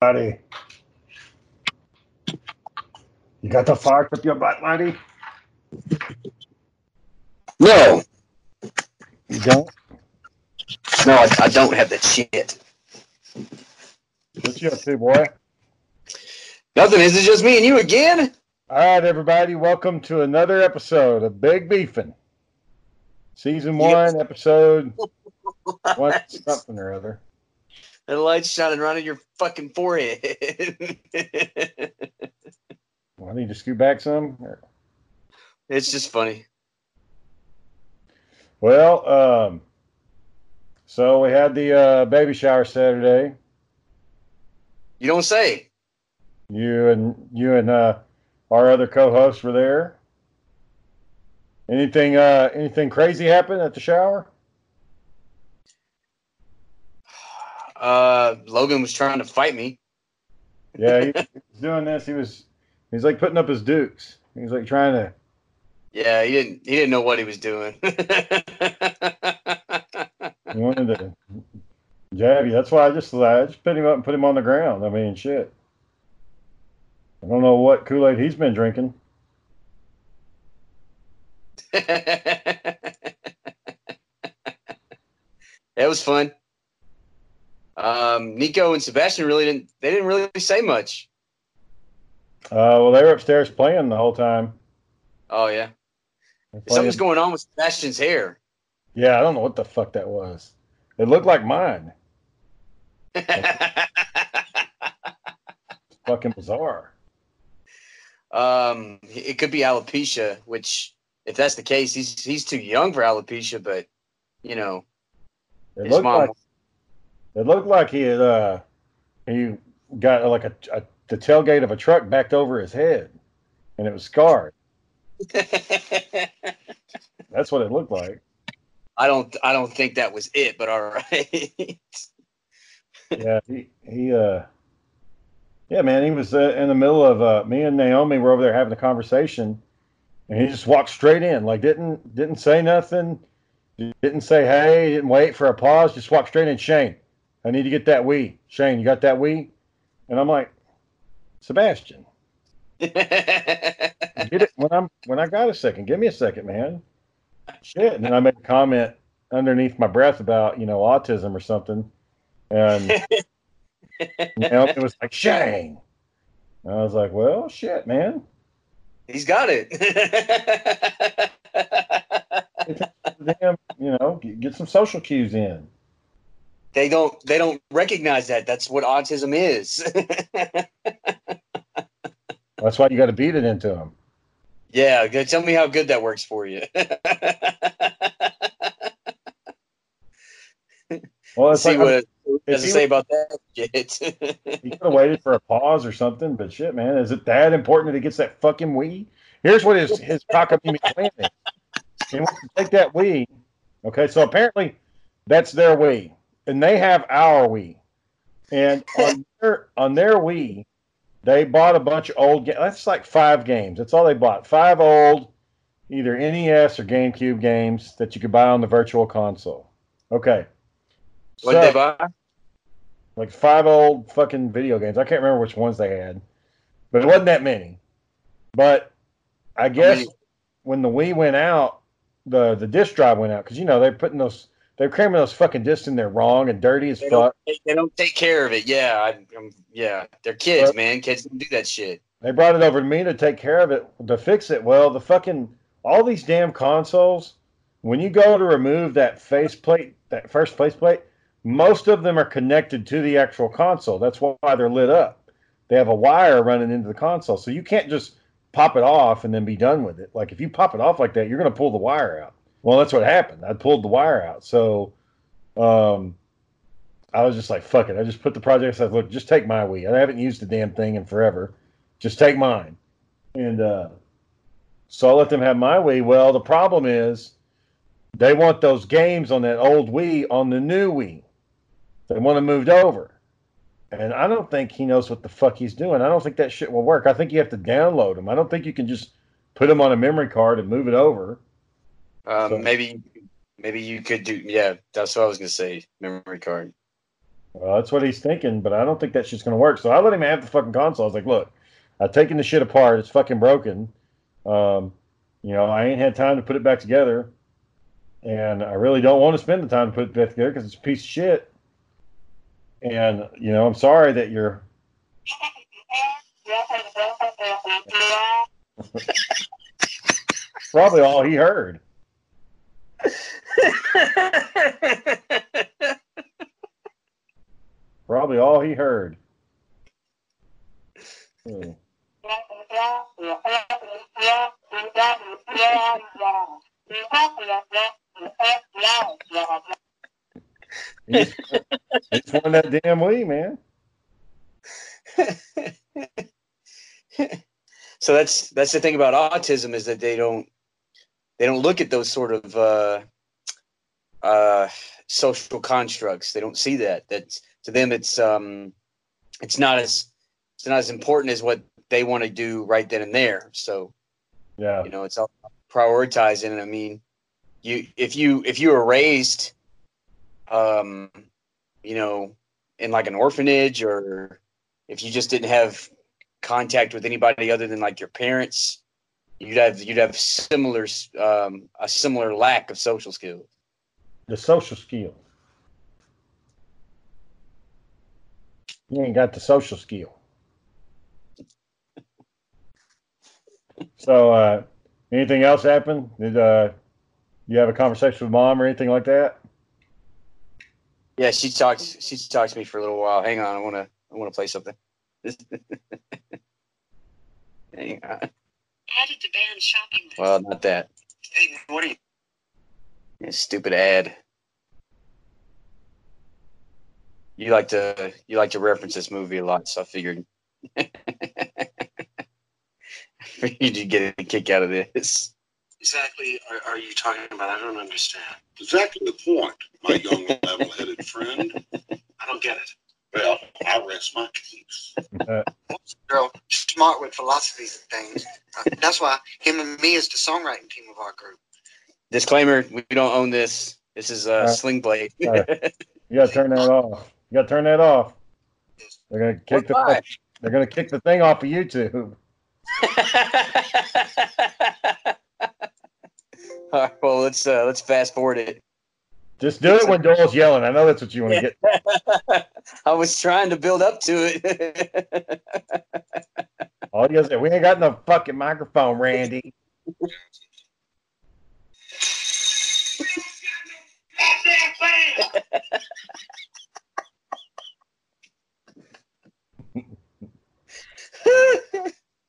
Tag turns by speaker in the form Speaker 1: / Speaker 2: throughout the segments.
Speaker 1: buddy. You got the fart up your butt, buddy?
Speaker 2: No,
Speaker 1: You don't?
Speaker 2: no, I, I don't have that shit.
Speaker 1: What you up to, boy?
Speaker 2: Nothing. Is it just me and you again?
Speaker 1: All right, everybody. Welcome to another episode of Big Beefin'. Season one, episode one, something or other.
Speaker 2: The light's shining right on your fucking forehead.
Speaker 1: Well, I need to scoot back some.
Speaker 2: it's just funny.
Speaker 1: Well, um, so we had the uh, baby shower Saturday.
Speaker 2: You don't say.
Speaker 1: You and you and uh, our other co-hosts were there. Anything uh, anything crazy happen at the shower?
Speaker 2: Uh, Logan was trying to fight me.
Speaker 1: Yeah, he, he was doing this. He was he's like putting up his dukes. He's like trying to.
Speaker 2: Yeah, he didn't. He didn't know what he was doing.
Speaker 1: He wanted to jab you. That's why I just I just picked him up and put him on the ground. I mean, shit. I don't know what Kool Aid he's been drinking.
Speaker 2: It was fun. Um, Nico and Sebastian really didn't. They didn't really say much.
Speaker 1: Uh, well, they were upstairs playing the whole time.
Speaker 2: Oh yeah, something's going on with Sebastian's hair.
Speaker 1: Yeah, I don't know what the fuck that was. It looked like mine. Fucking bizarre.
Speaker 2: um, it could be alopecia, which if that's the case, he's he's too young for alopecia. But you know,
Speaker 1: It
Speaker 2: his
Speaker 1: looked
Speaker 2: mom.
Speaker 1: like it looked like he had uh he got like a, a the tailgate of a truck backed over his head, and it was scarred. That's what it looked like.
Speaker 2: I don't I don't think that was it, but all right.
Speaker 1: Yeah, he he uh yeah, man, he was uh, in the middle of uh me and Naomi were over there having a conversation, and he just walked straight in, like didn't didn't say nothing, didn't say hey, didn't wait for a pause, just walked straight in. Shane, I need to get that Wii. Shane, you got that Wii? And I'm like, Sebastian, get it when I'm when I got a second. Give me a second, man. Shit. And then I made a comment underneath my breath about you know autism or something, and you know it was like Shane. And I was like, well, shit, man.
Speaker 2: He's got it.
Speaker 1: Damn, you know, get some social cues in.
Speaker 2: They don't they don't recognize that. That's what autism is.
Speaker 1: That's why you got to beat it into them.
Speaker 2: yeah. Tell me how good that works for you.
Speaker 1: Well, it's
Speaker 2: See
Speaker 1: like
Speaker 2: what it it
Speaker 1: he-
Speaker 2: say about that shit.
Speaker 1: he could have waited for a pause or something, but shit, man, is it that important that he gets that fucking Wii? Here's what his his cockamamie plan is. He wants to take that Wii. Okay, so apparently that's their Wii, and they have our Wii. and on their on their Wii, they bought a bunch of old. games. That's like five games. That's all they bought. Five old, either NES or GameCube games that you could buy on the Virtual Console. Okay.
Speaker 2: what
Speaker 1: So-
Speaker 2: did they buy?
Speaker 1: like five old fucking video games. I can't remember which ones they had, but it wasn't that many. But I guess when the Wii went out, the the disc drive went out because you know they're putting those they're cramming those fucking discs in there wrong and dirty as
Speaker 2: They don't,
Speaker 1: fuck.
Speaker 2: they, they don't take care of it. Yeah, I, I'm, yeah, they're kids, man. Kids don't do that shit.
Speaker 1: They brought it over to me to take care of it to fix it. Well, the fucking all these damn consoles, when you go to remove that faceplate, that first faceplate, most of them are connected to the actual console. That's why they're lit up. They have a wire running into the console, so you can't just pop it off and then be done with it. Like if you pop it off like that, you're going to pull the wire out. Well, that's what happened. I pulled the wire out. So, um, I was just like, fuck it. I just put the project. I said, look, just take my Wii. I haven't used the damn thing in forever. Just take mine. And uh, so I let them have my Wii. Well, the problem is they want those games on that old Wii on the new Wii. They want them moved over. And I don't think he knows what the fuck he's doing. I don't think that shit will work. I think you have to download them. I don't think you can just put them on a memory card and move it over.
Speaker 2: Um,
Speaker 1: So-
Speaker 2: maybe, maybe you could do. Yeah, that's what I was gonna say. Memory card.
Speaker 1: Well, that's what he's thinking, but I don't think that shit's gonna work. So I let him have the fucking console. I was like, look, I've taken the shit apart. It's fucking broken. Um, you know, I ain't had time to put it back together, and I really don't want to spend the time to put it back together because it's a piece of shit. And you know, I'm sorry that you're. Probably all he heard. Probably all he heard. Hmm. He's, won that damn Wii, man.
Speaker 2: so that's that's the thing about autism is that they don't they don't look at those sort of uh, uh, social constructs. They don't see that. That to them it's um, it's not as it's not as important as what they want to do right then and there. So
Speaker 1: Yeah.
Speaker 2: you know it's all prioritizing. And I mean, you if you if you were raised, um, you know, in like an orphanage or if you just didn't have contact with anybody other than like your parents, you'd have you'd have similar um, a similar lack of social skills.
Speaker 1: The social skill. You ain't got the social skill. So, uh, anything else happen? Did uh, you have a conversation with mom or anything like that?
Speaker 2: Yeah, she talked. She talked to me for a little while. Hang on, I want to. I want to play something. Hang on.
Speaker 3: Added to band shopping list.
Speaker 2: Well, not that.
Speaker 3: Hey, what are you?
Speaker 2: Yeah, stupid ad. You like to you like to reference this movie a lot, so I figured I figured you'd get a kick out of this.
Speaker 3: Exactly are, are you talking about? I don't understand.
Speaker 4: Exactly the point, my young level-headed friend.
Speaker 3: I don't get it.
Speaker 4: Well, I rest my case.
Speaker 5: girl smart with philosophies and things. Uh, that's why him and me is the songwriting team of our group.
Speaker 2: Disclaimer: We don't own this. This is uh,
Speaker 1: Uh,
Speaker 2: Sling Blade.
Speaker 1: uh, You gotta turn that off. You gotta turn that off. They're gonna kick the
Speaker 2: Why?
Speaker 1: they're gonna kick the thing off of YouTube.
Speaker 2: All right, well, let's uh, let's fast forward it.
Speaker 1: Just do it when Doyle's yelling. I know that's what you want to get.
Speaker 2: I was trying to build up to it.
Speaker 1: All you gotta we ain't got no fucking microphone, Randy.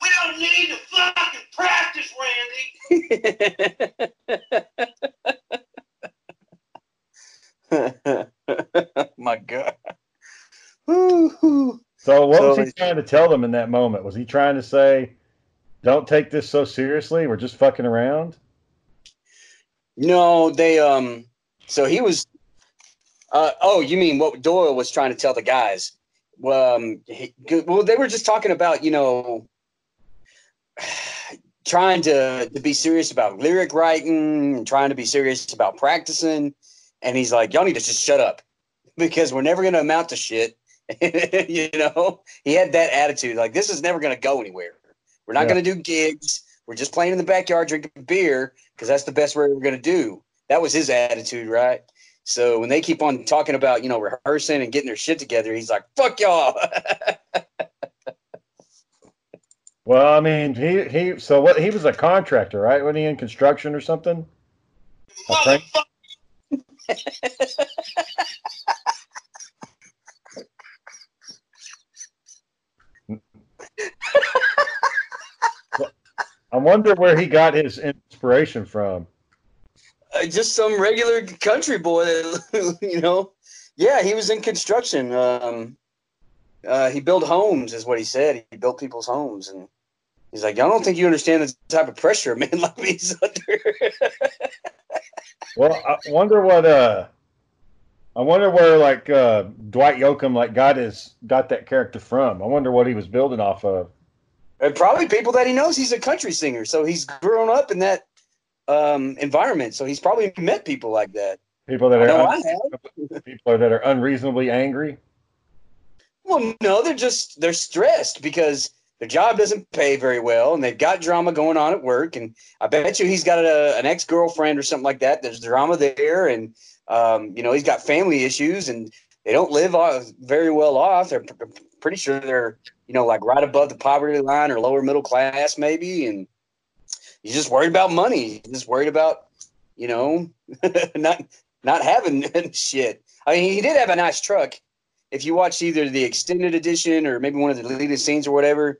Speaker 3: We don't need to fucking practice, Randy.
Speaker 2: My God. Woo-hoo.
Speaker 1: So what
Speaker 2: So
Speaker 1: was he trying to tell them in that moment? Was he trying to say, "Don't take this so seriously. We're just fucking around"?
Speaker 2: No, they um. So he was. Uh, oh, you mean what Doyle was trying to tell the guys? Well, um, he, well, they were just talking about you know, trying to to be serious about lyric writing, trying to be serious about practicing, and he's like, y'all need to just shut up because we're never going to amount to shit. you know, he had that attitude like this is never going to go anywhere. We're not
Speaker 1: Yeah.
Speaker 2: going to do gigs. We're just playing in the backyard drinking beer because that's the best way we're going to do. That was his attitude, right? So when they keep on talking about, you know, rehearsing and getting their shit together, he's like, fuck y'all.
Speaker 1: Well, I mean, he he. So what? He was a contractor, right? Wasn't he in construction or something? I wonder where he got his inspiration from.
Speaker 2: Uh, just some regular country boy that, you know, yeah, he was in construction. Um, uh, he built homes, is what he said. He built people's homes. And he's like, I don't think you understand the type of pressure a man like me's under.
Speaker 1: Well, I wonder what. Uh, I wonder where like uh, Dwight Yoakam like got his got that character from. I wonder what he was building off of.
Speaker 2: And probably people that he knows. He's a country singer, so he's grown up in that um, environment. So he's probably met people like that.
Speaker 1: People that are
Speaker 2: have.
Speaker 1: people that are unreasonably angry.
Speaker 2: Well, no, they're just they're stressed because their job doesn't pay very well, and they've got drama going on at work. And I bet you he's got a, an ex girlfriend or something like that. There's drama there, and um, you know he's got family issues, and they don't live off, very well off. They're pretty sure they're you know like right above the poverty line or lower middle class maybe, and he's just worried about money. He's just worried about you know not not having shit. I mean, he did have a nice truck. If you watch either the extended edition or maybe one of the deleted scenes or whatever,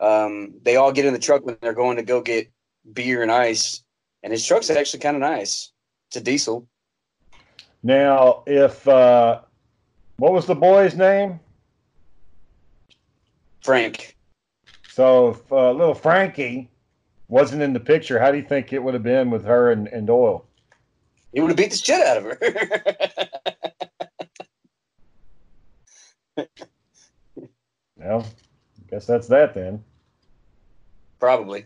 Speaker 2: um, they all get in the truck when they're going to go get beer and ice, and his truck's actually kind of nice. It's a diesel.
Speaker 1: Now, if uh, what was the boy's name?
Speaker 2: Frank.
Speaker 1: So if uh, little Frankie wasn't in the picture, how do you think it would have been with her and, and Doyle?
Speaker 2: He would have beat the shit out of her.
Speaker 1: Well, I guess that's that then.
Speaker 2: Probably.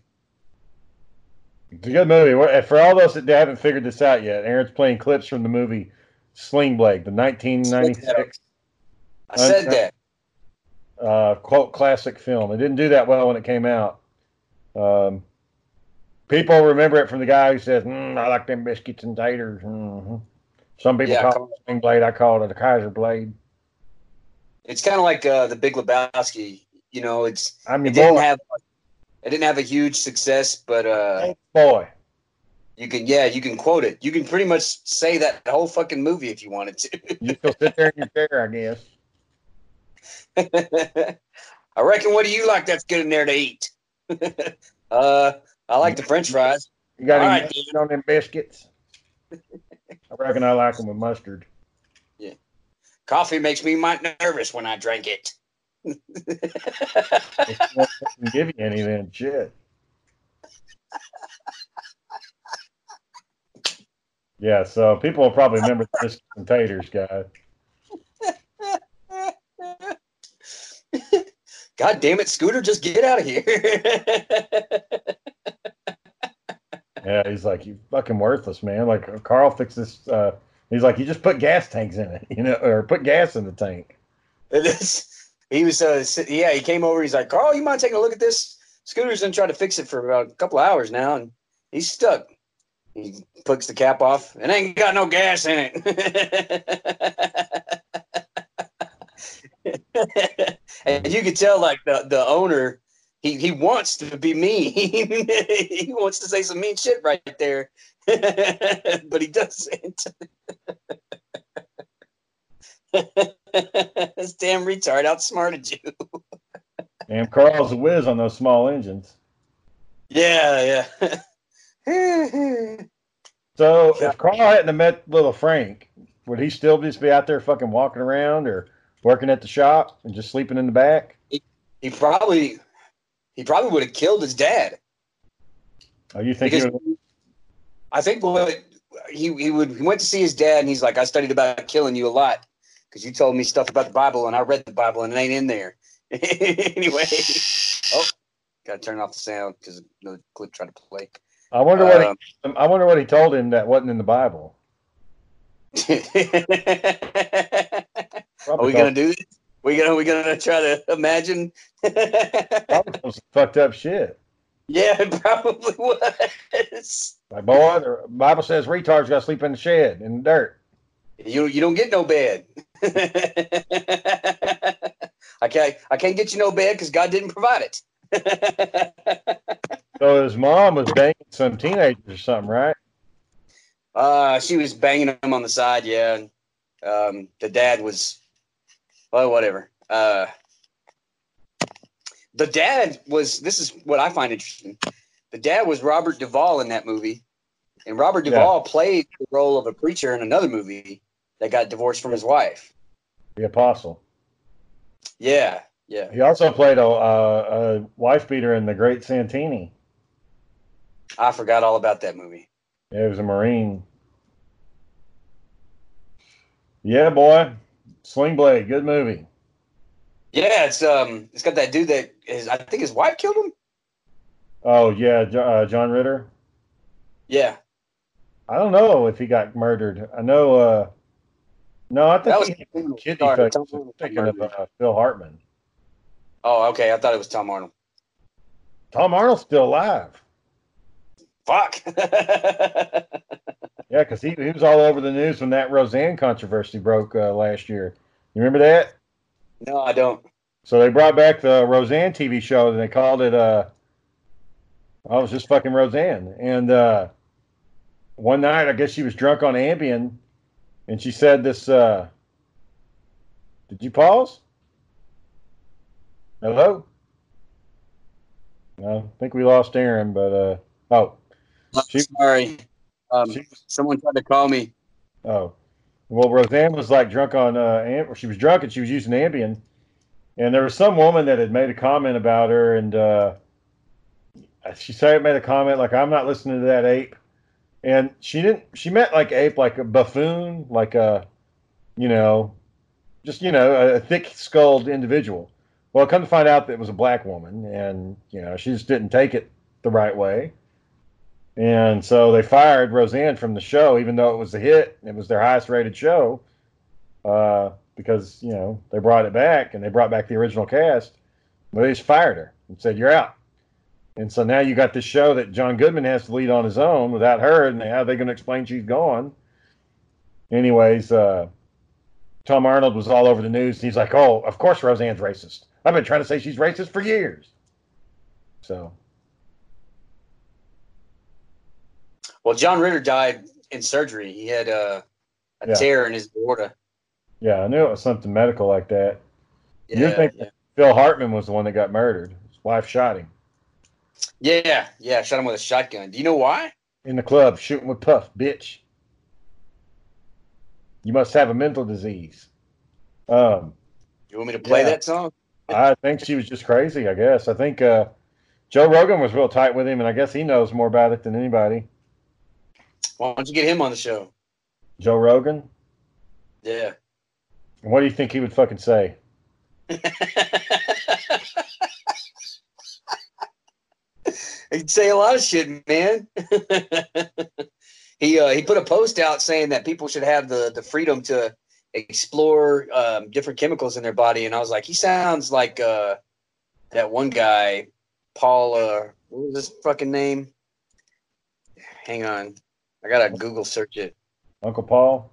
Speaker 1: It's a good movie. For all those that haven't figured this out yet, Aaron's playing clips from the movie Sling Blade, the 1996
Speaker 2: I said that.
Speaker 1: Uh, quote classic film. It didn't do that well when it came out. Um, people remember it from the guy who says, mm, "I like them biscuits and taters." hmm Some people
Speaker 2: Yeah,
Speaker 1: call it a Sling Blade. I call it a Kaiser Blade.
Speaker 2: It's kind of like uh, the Big Lebowski. You know, it's
Speaker 1: I mean,
Speaker 2: it didn't
Speaker 1: boy,
Speaker 2: have it didn't have a huge success, but uh,
Speaker 1: boy.
Speaker 2: you can yeah you can quote it. You can pretty much say that whole fucking movie if you wanted to.
Speaker 1: You still sit there in your chair, I guess.
Speaker 2: I reckon. What do you like that's good in there to eat? uh, I like the French fries.
Speaker 1: You got
Speaker 2: All
Speaker 1: any
Speaker 2: right,
Speaker 1: on them biscuits? I reckon I like them with mustard.
Speaker 2: Yeah, coffee makes me might nervous when I drink it.
Speaker 1: If you want to give you any, then shit. Yeah, so people will probably remember the biscuits and taters guy.
Speaker 2: God damn it, Scooter, just get out of here.
Speaker 1: Yeah, he's like, you fucking worthless, man. Like Karl fixes. Uh, he's like, you just put gas tanks in it, you know, or put gas in the tank.
Speaker 2: He was, uh, yeah, he came over. He's like, Karl, you mind taking a look at this? Scooter's been trying to fix it for about a couple hours now, and he's stuck. He puts the cap off, and ain't got no gas in it. and you could tell, like the the owner, he he wants to be mean. he wants to say some mean shit right there, but he doesn't. this damn retard outsmarted you.
Speaker 1: Damn, Karl's a whiz on those small engines.
Speaker 2: Yeah, yeah.
Speaker 1: So if Karl hadn't met little Frank, would he still just be out there fucking walking around or working at the shop and just sleeping in the back?
Speaker 2: he probably he probably would have killed his dad.
Speaker 1: Oh, you think
Speaker 2: Because- I think what he he would he went to see his dad and he's like, I studied about killing you a lot because you told me stuff about the Bible and I read the Bible and it ain't in there. anyway, oh, gotta turn off the sound because another clip tried to play.
Speaker 1: I wonder what
Speaker 2: Um,
Speaker 1: he, I wonder what he told him that wasn't in the Bible.
Speaker 2: Are we gonna do this? We gonna we gonna try to imagine?
Speaker 1: some fucked up shit.
Speaker 2: yeah, it probably was.
Speaker 1: Like boy, the Bible says retards got to sleep in the shed in the dirt.
Speaker 2: You you don't get no bed. I can't I can't get you no bed because God didn't provide it.
Speaker 1: So his mom was banging some teenagers or something, right?
Speaker 2: uh, she was banging him on the side, yeah. Um, the dad was, well, whatever. Uh, the dad was. This is what I find interesting. The dad was Robert Duvall in that movie, and Robert
Speaker 1: Yeah.
Speaker 2: Duvall played the role of a preacher in another movie that got divorced from his wife.
Speaker 1: The apostle.
Speaker 2: Yeah, yeah.
Speaker 1: He also played a, a, a wife beater in The Great Santini.
Speaker 2: I forgot all about that movie.
Speaker 1: Yeah, he was a Marine. Yeah, boy. Sling Blade, good movie.
Speaker 2: Yeah, it's um, it's got that dude that his I think his wife killed him.
Speaker 1: Oh yeah, uh, John Ritter.
Speaker 2: Yeah,
Speaker 1: I don't know if he got murdered. I know uh, No, I
Speaker 2: That
Speaker 1: think
Speaker 2: was
Speaker 1: he
Speaker 2: Tom
Speaker 1: kidney.
Speaker 2: Tom
Speaker 1: Thinking of uh, Phil Hartman.
Speaker 2: Oh, okay. I thought it was Tom Arnold.
Speaker 1: Tom Arnold's still alive.
Speaker 2: Fuck.
Speaker 1: Yeah, because he, he was all over the news when that Roseanne controversy broke uh, last year. You remember that?
Speaker 2: no, I don't.
Speaker 1: So they brought back the Roseanne TV show and they called it uh I was just fucking Roseanne. And uh one night I guess she was drunk on Ambien and she said this uh Did you pause? Hello? No, I think we lost Aaron, but uh oh She-
Speaker 2: Sorry. Um, someone tried to call me.
Speaker 1: Oh, well, Roseanne was like drunk on, uh, Am- she was drunk and she was using Ambien, and there was some woman that had made a comment about her, and uh, she said made a comment like, "I'm not listening to that ape," and she didn't. She meant like ape, like a buffoon, like a, you know, just you know, a, a thick-skulled individual. Well, come to find out that it was a black woman, and you know, she just didn't take it the right way. And so they fired Roseanne from the show, even though it was a hit. It was their highest rated show uh, because, you know, they brought it back and they brought back the original cast. But they just fired her and said, You're out. And so now you got this show that John Goodman has to lead on his own without her. And how are they going to explain she's gone? Anyways, uh, Tom Arnold was all over the news. And he's like, Oh, of course Roseanne's racist. I've been trying to say she's racist for years. So,
Speaker 2: Well, John Ritter died in surgery. He had uh, a
Speaker 1: Yeah.
Speaker 2: tear in his aorta.
Speaker 1: yeah, I knew it was something medical like that.
Speaker 2: you
Speaker 1: think
Speaker 2: yeah.
Speaker 1: Phil Hartman was the one that got murdered. His wife shot him
Speaker 2: yeah, yeah. Shot him with a shotgun. Do you know why?
Speaker 1: in the club, shooting with Puff, bitch. You must have a mental disease. Um,
Speaker 2: You want me to play
Speaker 1: Yeah.
Speaker 2: that song?
Speaker 1: I think she was just crazy. I guess. I think uh, Joe Rogan was real tight with him, and I guess he knows more about it than anybody.
Speaker 2: Why don't you get him on the show?
Speaker 1: Joe Rogan.
Speaker 2: Yeah.
Speaker 1: What do you think he would fucking say?
Speaker 2: He'd say a lot of shit, man. he uh, he put a post out saying that people should have the the freedom to explore um, different chemicals in their body, and I was like, he sounds like uh, that one guy, Paul. Uh, what was his fucking name? Hang on, I gotta Google search it.
Speaker 1: Uncle Paul.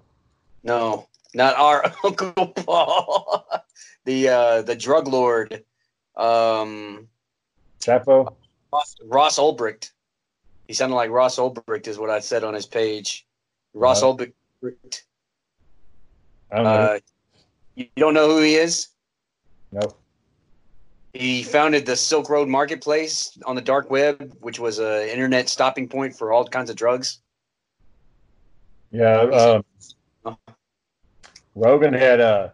Speaker 2: No, not our Uncle Paul. the uh, the drug lord, um,
Speaker 1: Chapo.
Speaker 2: Ross, Ross Ulbricht. He sounded like Ross Ulbricht, is what I said on his page. Ross
Speaker 1: Right.
Speaker 2: Ulbricht.
Speaker 1: I don't know.
Speaker 2: Uh, you you don't know who he is?
Speaker 1: nope.
Speaker 2: He founded the Silk Road Marketplace on the dark web, which was an internet stopping point for all kinds of drugs.
Speaker 1: Yeah. Um, Rogan had a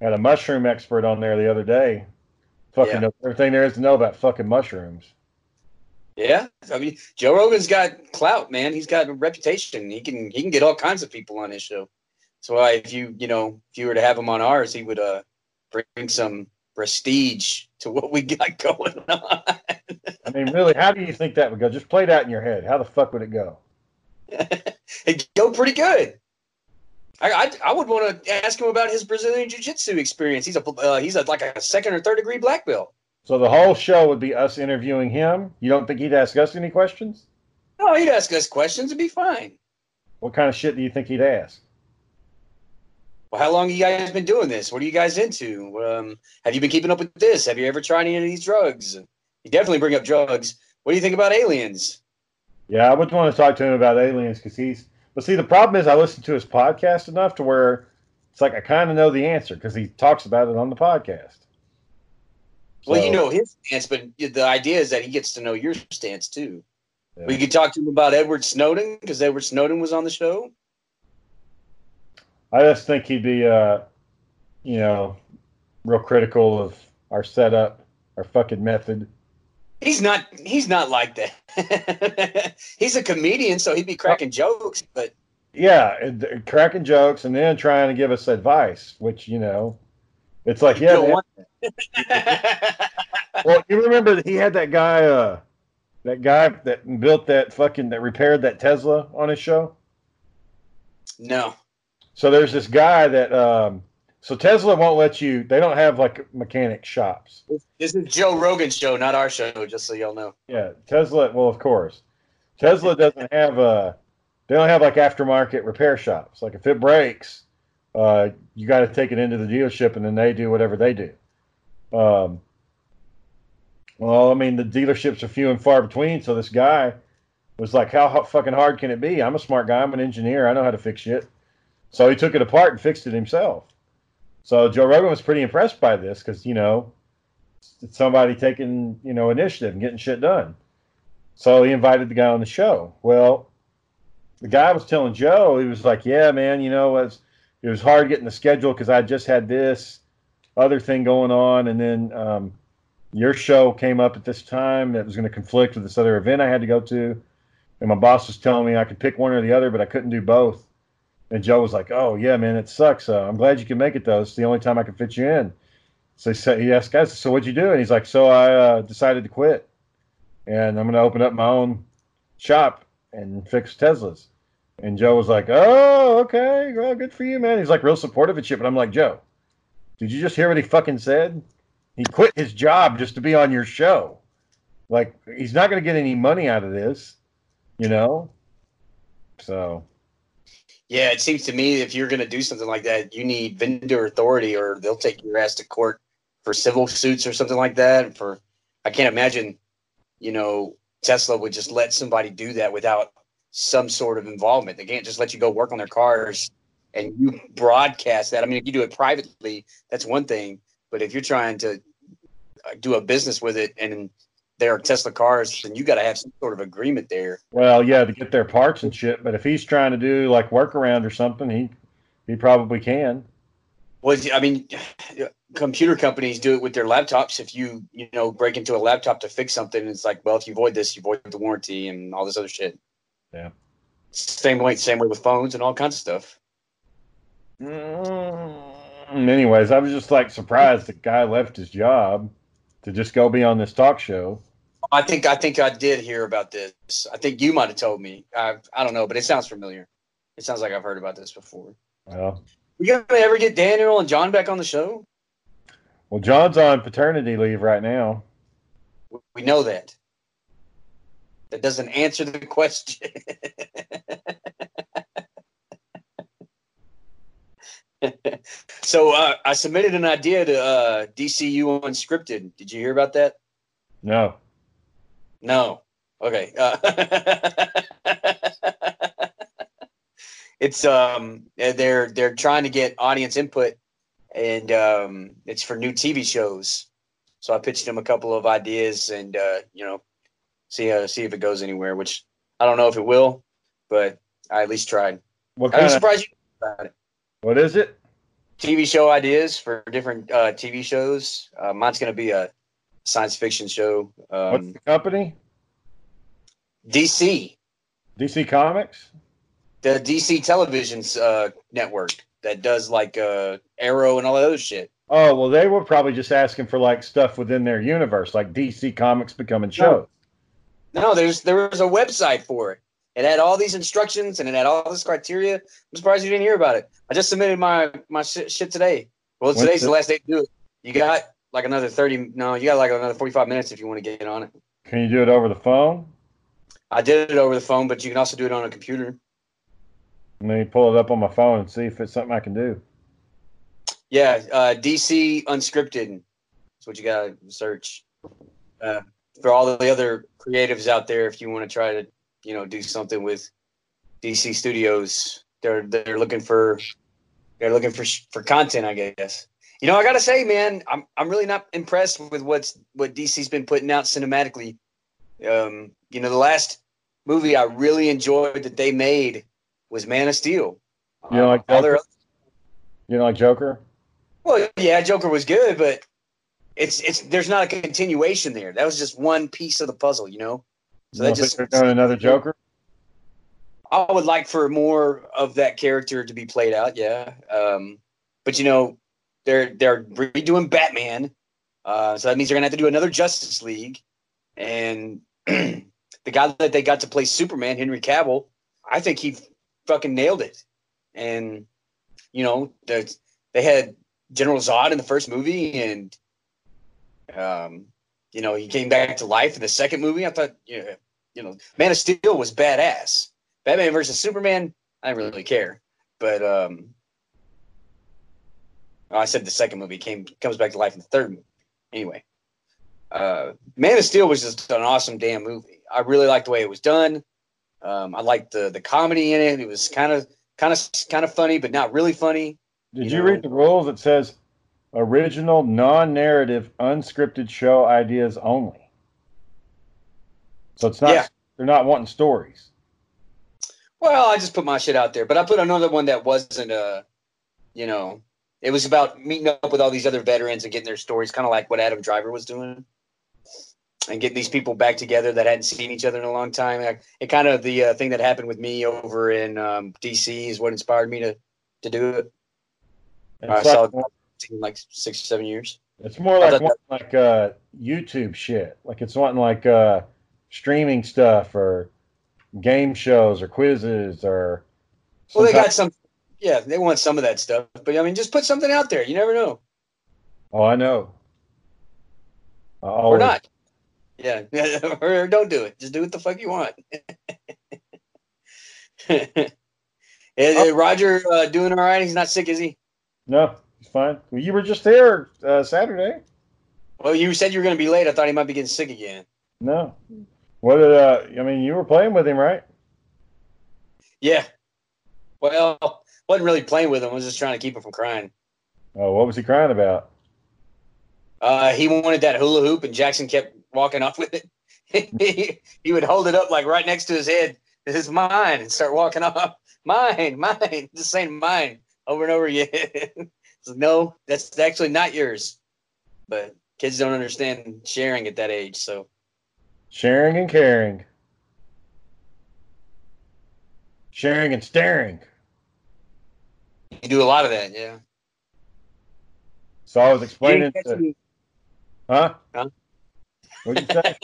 Speaker 1: had a mushroom expert on there the other day. Fucking
Speaker 2: Yeah.
Speaker 1: everything there is to know about fucking mushrooms.
Speaker 2: Yeah, I mean Joe Rogan's got clout, man. He's got a reputation. He can he can get all kinds of people on his show. So why if you you know if you were to have him on ours, he would uh bring some prestige to what we got going on.
Speaker 1: I mean, really, how do you think that would go? Just play that in your head. How the fuck would it go?
Speaker 2: It'd go pretty good. I, I, I would want to ask him about his Brazilian jiu-jitsu experience. He's a uh, he's a, like a second or third degree black belt.
Speaker 1: So the whole show would be us interviewing him. You don't think he'd ask us any questions?
Speaker 2: No, he'd ask us questions. It'd be fine.
Speaker 1: What kind of shit do you think he'd ask?
Speaker 2: Well, how long have you guys been doing this? What are you guys into? Um, have you been keeping up with this? Have you ever tried any of these drugs? You definitely bring up drugs. What do you think about aliens?
Speaker 1: Yeah, I would want to talk to him about aliens because he's. But see, the problem is I listen to his podcast enough to where it's like I kind of know the answer because he talks about it on the podcast.
Speaker 2: Well, you know his stance, but the idea is that he gets to know your stance too.
Speaker 1: yeah.
Speaker 2: We could talk to him about Edward Snowden because Edward Snowden was on the show.
Speaker 1: I just think he'd be, uh, you know, real critical of our setup, our fucking method.
Speaker 2: He's not. He's not like that. he's a comedian, so he'd be cracking jokes. But
Speaker 1: Yeah, and- and cracking jokes and then trying to give us advice, which you know, it's like
Speaker 2: you
Speaker 1: yeah. man. Well, you remember that he had that guy, uh, that guy that built that fucking that repaired that Tesla on his show.
Speaker 2: no.
Speaker 1: So there's this guy that um, so Tesla won't let you. They don't have like mechanic shops.
Speaker 2: This is Joe Rogan's show, not our show, just so y'all know.
Speaker 1: Yeah, Tesla. Well, of course, Tesla doesn't have a. They don't have like aftermarket repair shops. Like if it breaks, uh, you got to take it into the dealership, and then they do whatever they do. Um, well, I mean, the dealerships are few and far between. So this guy was like, "How, how fucking hard can it be? I'm a smart guy. I'm an engineer. I know how to fix shit." So he took it apart and fixed it himself. So Joe Rogan was pretty impressed by this because you know it's somebody taking you know initiative and getting shit done. So he invited the guy on the show. Well, the guy was telling Joe, he was like, "Yeah, man, you know, it was it was hard getting the schedule because I just had this other thing going on, and then um, your show came up at this time that was going to conflict with this other event I had to go to, and my boss was telling me I could pick one or the other, but I couldn't do both." And Joe was like, "Oh yeah, man, it sucks. Uh, I'm glad you can make it though. It's the only time I can fit you in." So he said, he asked guys, "So what'd you do?" And he's like, "So I uh, decided to quit, and I'm going to open up my own shop and fix Teslas." And Joe was like, "Oh, okay, well, good for you, man." He's like real supportive and shit. But I'm like, Joe, did you just hear what he fucking said? He quit his job just to be on your show. Like he's not going to get any money out of this, you know. So
Speaker 2: Yeah, it seems to me if you're going to do something like that, you need vendor authority, or they'll take your ass to court for civil suits or something like that. For I can't imagine, you know, Tesla would just let somebody do that without some sort of involvement. They can't just let you go work on their cars and you broadcast that. I mean, if you do it privately, that's one thing. But if you're trying to uh, do a business with it and there are Tesla cars, then you got to have some sort of agreement there.
Speaker 1: Well, yeah, to get their parts and shit. But if he's trying to do like workaround or something, he he probably can.
Speaker 2: Well, I mean, computer companies do it with their laptops. If you you know break into a laptop to fix something, it's like, well, if you void this, you void the warranty and all this other shit.
Speaker 1: Yeah.
Speaker 2: Same way, same way with phones and all kinds of stuff.
Speaker 1: Mm, Anyways, I was just like surprised the guy left his job to just go be on this talk show.
Speaker 2: I think I think I did hear about this. I think you might have told me. I I don't know, but it sounds familiar. It sounds like I've heard about this before.
Speaker 1: Well,
Speaker 2: We gonna ever get Daniel and John back on the show?
Speaker 1: well, John's on paternity leave right now.
Speaker 2: We know that. That doesn't answer the question. so uh, I submitted an idea to uh, DCU Unscripted. Did you hear about that?
Speaker 1: No.
Speaker 2: No. Okay. Uh, it's um they're they're trying to get audience input, and um, it's for new TV shows. So I pitched them a couple of ideas, and uh, you know, see uh, see if it goes anywhere. Which I don't know if it will, but I at least tried.
Speaker 1: What
Speaker 2: I'm
Speaker 1: kind of,
Speaker 2: surprised you about it.
Speaker 1: what is it?
Speaker 2: TV show ideas for different uh, TV shows. Uh, mine's going to be a science fiction show.
Speaker 1: What's
Speaker 2: Um,
Speaker 1: the company?
Speaker 2: DC,
Speaker 1: DC Comics?
Speaker 2: the DC television uh, network that does like uh, Arrow and all that other shit.
Speaker 1: Oh, well, they were probably just asking for like stuff within their universe, like DC Comics becoming shows.
Speaker 2: No, there's there was a website for it. It had all these instructions and it had all this criteria. I'm surprised you didn't hear about it. I just submitted my my shit, shit today. Well,
Speaker 1: When's
Speaker 2: today's
Speaker 1: the-
Speaker 2: the last day to do it. You got like another 30. No, you got like another 45 minutes if you want to get on it.
Speaker 1: Can you do it over the phone?
Speaker 2: I did it over the phone, but you can also do it on a computer.
Speaker 1: Let me pull it up on my phone and see if it's something I can do.
Speaker 2: Yeah, uh, DC Unscripted. That's what you got to search. Uh, for all the other creatives out there, if you want to try to, you know, do something with DC Studios, they're they're looking for they're looking for for content, I guess. You know, I gotta say, man, I'm I'm really not impressed with what's what DC's been putting out cinematically. Um, you know, the last movie I really enjoyed that they made was Man of Steel.
Speaker 1: You know, like
Speaker 2: all their
Speaker 1: You know, like Joker?
Speaker 2: well, yeah, Joker was good, but it's it's there's not a continuation there. That was just one piece of the puzzle, you know. So
Speaker 1: you
Speaker 2: that just
Speaker 1: another Joker?
Speaker 2: I would like for more of that character to be played out, yeah. Um, but you know, they're they're redoing Batman, uh, so that means they're gonna have to do another Justice League, and the guy that they got to play Superman, Henry Cavill, I think he fucking nailed it, and you know, the, they had General Zod in the first movie, and um, you know, he came back to life in the second movie. I thought, you know, you know, Man of Steel was badass. Batman versus Superman, I didn't really care, but um, I said the second movie came comes back to life in the third movie. Anyway, uh, Man of Steel was just an awesome damn movie. I really liked the way it was done. Um, I liked the the comedy in it. It was kind of kind of kind of funny, but not really funny.
Speaker 1: Did
Speaker 2: You
Speaker 1: you
Speaker 2: know-
Speaker 1: read the rules? It says original, non-narrative, unscripted show ideas only. So it's not
Speaker 2: Yeah.
Speaker 1: they're not wanting stories.
Speaker 2: Well, I just put my shit out there, but I put another one that wasn't uh you know, it was about meeting up with all these other veterans and getting their stories, kind of like what Adam Driver was doing, and getting these people back together that hadn't seen each other in a long time. It kind of the uh, thing that happened with me over in um, DC is what inspired me to to do it. I
Speaker 1: It's,
Speaker 2: saw
Speaker 1: like,
Speaker 2: in like six or seven years.
Speaker 1: it's more like wanting like uh, YouTube shit. Like it's wanting like uh, streaming stuff or game shows or quizzes or.
Speaker 2: Well, they got some, yeah, they want some of that stuff, but I mean, just put something out there. You never know,
Speaker 1: Oh, I know. I
Speaker 2: or not. Yeah, or don't do it. Just do what the fuck you want. Is
Speaker 1: Oh.
Speaker 2: uh, Roger uh, doing all right? He's not sick, is he?
Speaker 1: No, it's fine. Well, you were just there uh, Saturday.
Speaker 2: Well, you said you were going to be late. I thought he might be getting sick again.
Speaker 1: No. What did uh? I mean, you were playing with him, right?
Speaker 2: Yeah. Well, wasn't really playing with him. I was just trying to keep him from crying.
Speaker 1: Oh, what was he crying about?
Speaker 2: Uh, he wanted that hula hoop, and Jackson kept walking off with it. he, he would hold it up like right next to his head. This is mine, and start walking off. Mine, mine, just saying mine over and over again. So, no, that's actually not yours. But kids don't understand sharing at that age. So
Speaker 1: Sharing and caring. Sharing and staring.
Speaker 2: You do a lot of that, yeah.
Speaker 1: So I was explaining. To, huh?
Speaker 2: Huh?
Speaker 1: What'd you say?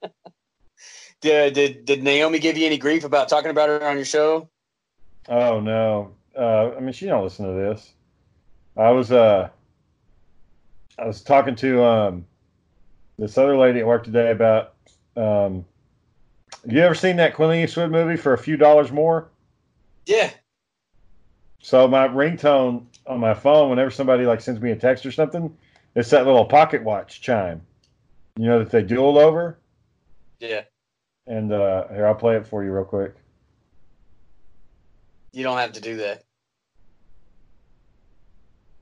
Speaker 2: did, did did Naomi give you any grief about talking about her on your show?
Speaker 1: oh no. Uh, I mean, she don't listen to this. I was uh, I was talking to um, this other lady at work today about um. Have you ever seen that Clint Eastwood movie for a few dollars more?
Speaker 2: Yeah.
Speaker 1: So my ringtone on my phone, whenever somebody like sends me a text or something, it's that little pocket watch chime. You know that they duel over,
Speaker 2: Yeah.
Speaker 1: and uh, here I'll play it for you real quick.
Speaker 2: You don't have to do that.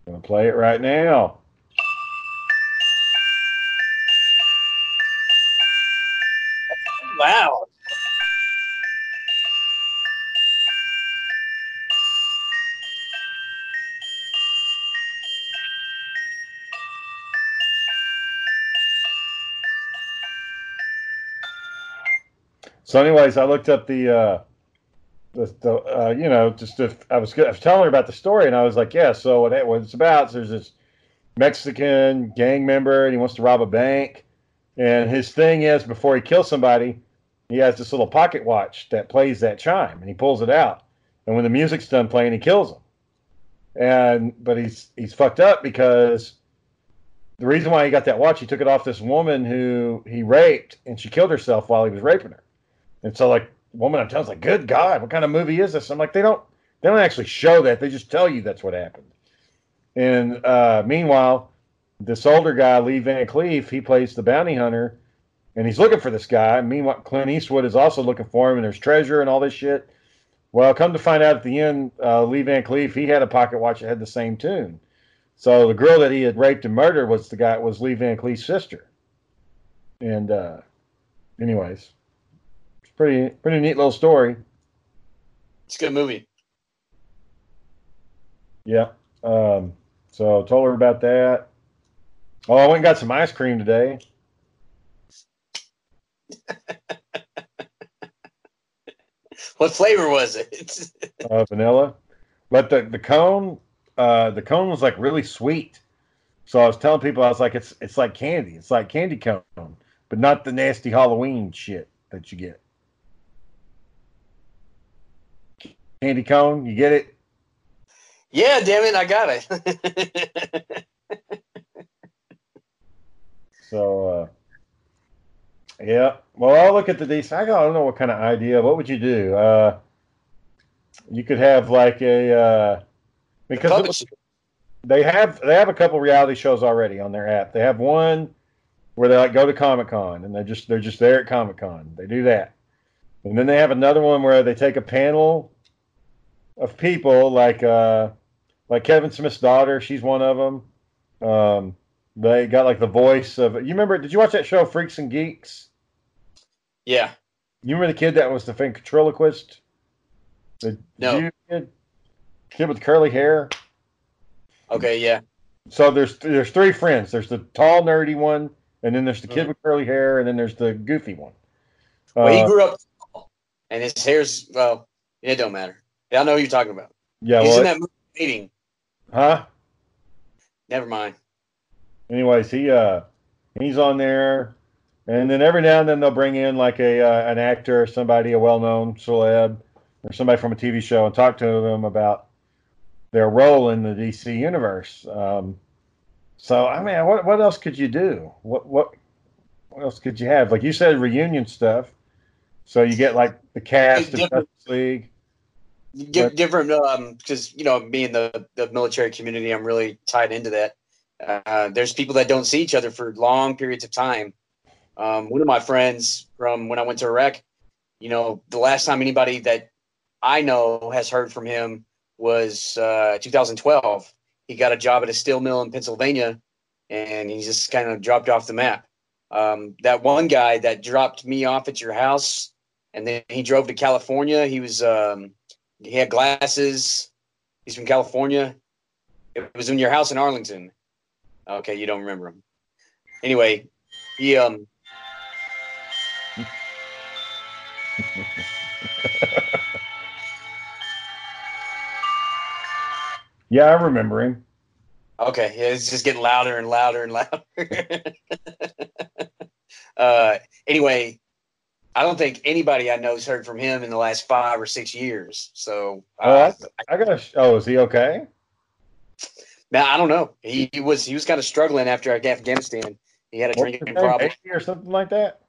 Speaker 1: I'm gonna play it right now. So, anyways, I looked up the, uh, the, the uh, you know, just if I was I was telling her about the story, and I was like, yeah. So what, what it's about? So there's this Mexican gang member, and he wants to rob a bank, and his thing is before he kills somebody, he has this little pocket watch that plays that chime, and he pulls it out, and when the music's done playing, he kills him. And but he's he's fucked up because the reason why he got that watch, he took it off this woman who he raped, and she killed herself while he was raping her. And so, like, woman I'm telling like, "Good God, what kind of movie is this?" I'm like, they don't, they don't actually show that. They just tell you that's what happened. And uh, meanwhile, this older guy, Lee Van Cleef, he plays the bounty hunter, and he's looking for this guy. Meanwhile, Clint Eastwood is also looking for him, and there's treasure and all this shit. Well, come to find out at the end, uh, Lee Van Cleef, he had a pocket watch that had the same tune. So the girl that he had raped and murdered was the guy was Lee Van Cleef's sister. And uh, anyways, pretty pretty neat little story.
Speaker 2: It's a good movie.
Speaker 1: Yeah. Um, so told her about that. Oh, I went and got some ice cream today.
Speaker 2: What flavor was it?
Speaker 1: uh, vanilla, but the the cone, uh, the cone was like really sweet. So I was telling people, I was like, it's it's like candy. It's like candy cone, but not the nasty Halloween shit that you get. Andy cone, you get it?
Speaker 2: Yeah, damn it, I got it.
Speaker 1: so, uh, yeah. Well, I'll look at the DC. I don't know what kind of idea. What would you do? Uh, you could have like a uh, because
Speaker 2: the
Speaker 1: they have they have a couple reality shows already on their app. They have one where they like go to Comic Con and they just they're just there at Comic Con. They do that, and then they have another one where they take a panel of people like uh, like Kevin Smith's daughter. She's one of them. Um, they got like the voice of. You remember? Did you watch that show Freaks and Geeks?
Speaker 2: Yeah.
Speaker 1: You remember the kid that was the ventriloquist? The
Speaker 2: no.
Speaker 1: kid, kid with curly hair.
Speaker 2: Okay. Yeah.
Speaker 1: So there's there's three friends. There's the tall nerdy one, and then there's the kid
Speaker 2: mm.
Speaker 1: with curly hair, and then there's the goofy one.
Speaker 2: Well,
Speaker 1: uh, he
Speaker 2: grew up, and his hair's well. It don't matter. Yeah, I know who you're talking about.
Speaker 1: Yeah,
Speaker 2: he's
Speaker 1: well,
Speaker 2: in that movie meeting.
Speaker 1: Huh?
Speaker 2: Never mind.
Speaker 1: Anyways, he uh he's on there, and then every now and then they'll bring in like a uh, an actor, somebody a well known celeb, or somebody from a TV show, and talk to them about their role in the DC universe. Um, so I mean, what what else could you do? What what what else could you have? Like you said, reunion stuff. So you get like the cast of Justice League give,
Speaker 2: give um because you know me and the, the military community i'm really tied into that. Uh, there's people that don't see each other for long periods of time. Um, one of my friends from when i went to iraq you know the last time anybody that i know has heard from him was uh, 2012 he got a job at a steel mill in pennsylvania and he just kind of dropped off the map. Um, that one guy that dropped me off at your house and then he drove to california. He was um, he had glasses. He's from California. It was in your house in Arlington. Okay, you don't remember him. Anyway, he um.
Speaker 1: yeah, I remember him.
Speaker 2: Okay, yeah, it's just getting louder and louder and louder. uh, anyway, I don't think anybody I know's heard from him in the last five or six years. So uh,
Speaker 1: oh, I,
Speaker 2: uh,
Speaker 1: I got. Oh, is he okay?
Speaker 2: Now I don't know. He, he was he was kind of struggling after Afghanistan. He had a
Speaker 1: What's
Speaker 2: drinking problem
Speaker 1: or something like that.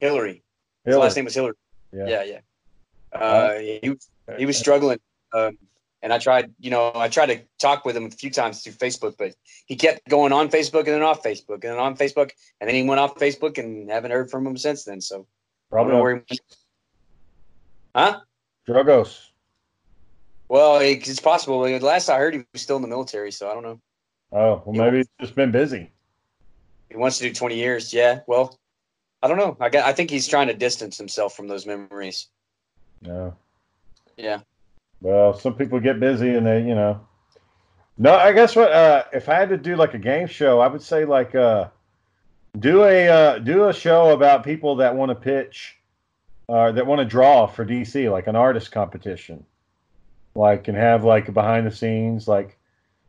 Speaker 2: Hillary.
Speaker 1: Hillary.
Speaker 2: His last name was Hillary.
Speaker 1: Yeah,
Speaker 2: yeah. yeah. Uh, he he was uh, uh, struggling, um, and I tried. You know, I tried to talk with him a few times through Facebook, but he kept going on Facebook and then off Facebook and then on Facebook, and then he went off Facebook and haven't heard from him since then. So
Speaker 1: Probably.
Speaker 2: Huh?
Speaker 1: Drogos.
Speaker 2: Well, it's possible. Last I heard, he was still in the military, so I don't know.
Speaker 1: Oh, well, maybe he's just been busy.
Speaker 2: He wants to do 20 years. Yeah. Well, I don't know. I got. I think he's trying to distance himself from those memories.
Speaker 1: No.
Speaker 2: Yeah.
Speaker 1: Well, some people get busy and they, you know. No, I guess what uh, if I had to do like a game show, I would say like uh, do a uh, do a show about people that want to pitch or uh, that want to draw for DC, like an artist competition. Like and have like behind the scenes, like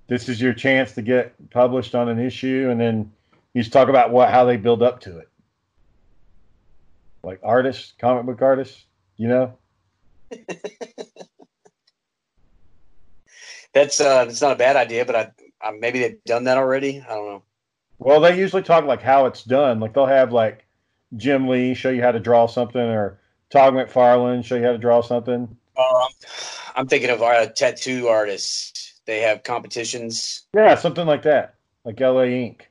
Speaker 1: this is your chance to get published on an issue, and then you just talk about what how they build up to it. Like artists, comic book artists, you know.
Speaker 2: that's uh, that's not a bad idea, but I, I maybe they've done that already. I don't know.
Speaker 1: Well, they usually talk like how it's done. Like they'll have like Jim Lee show you how to draw something, or Todd McFarlane show you how to draw something.
Speaker 2: Um, I'm thinking of uh, tattoo artists. They have competitions.
Speaker 1: Yeah, something like that, like LA Ink,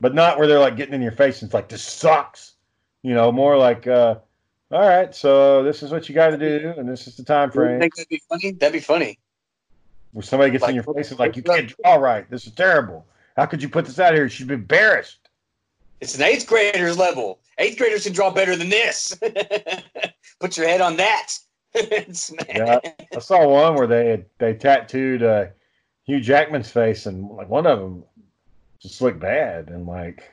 Speaker 1: but not where they're like getting in your face and it's like this sucks. You know, more like, uh, all right, so this is what you got to do, and this is the time frame.
Speaker 2: Think that'd be funny? That'd be funny.
Speaker 1: Where somebody gets like, in your face and like, you can't draw right. This is terrible. How could you put this out here? She'd be embarrassed.
Speaker 2: It's an eighth grader's level. Eighth graders can draw better than this. put your head on that.
Speaker 1: yeah, I saw one where they had, they tattooed uh, Hugh Jackman's face, and like one of them just looked bad, and like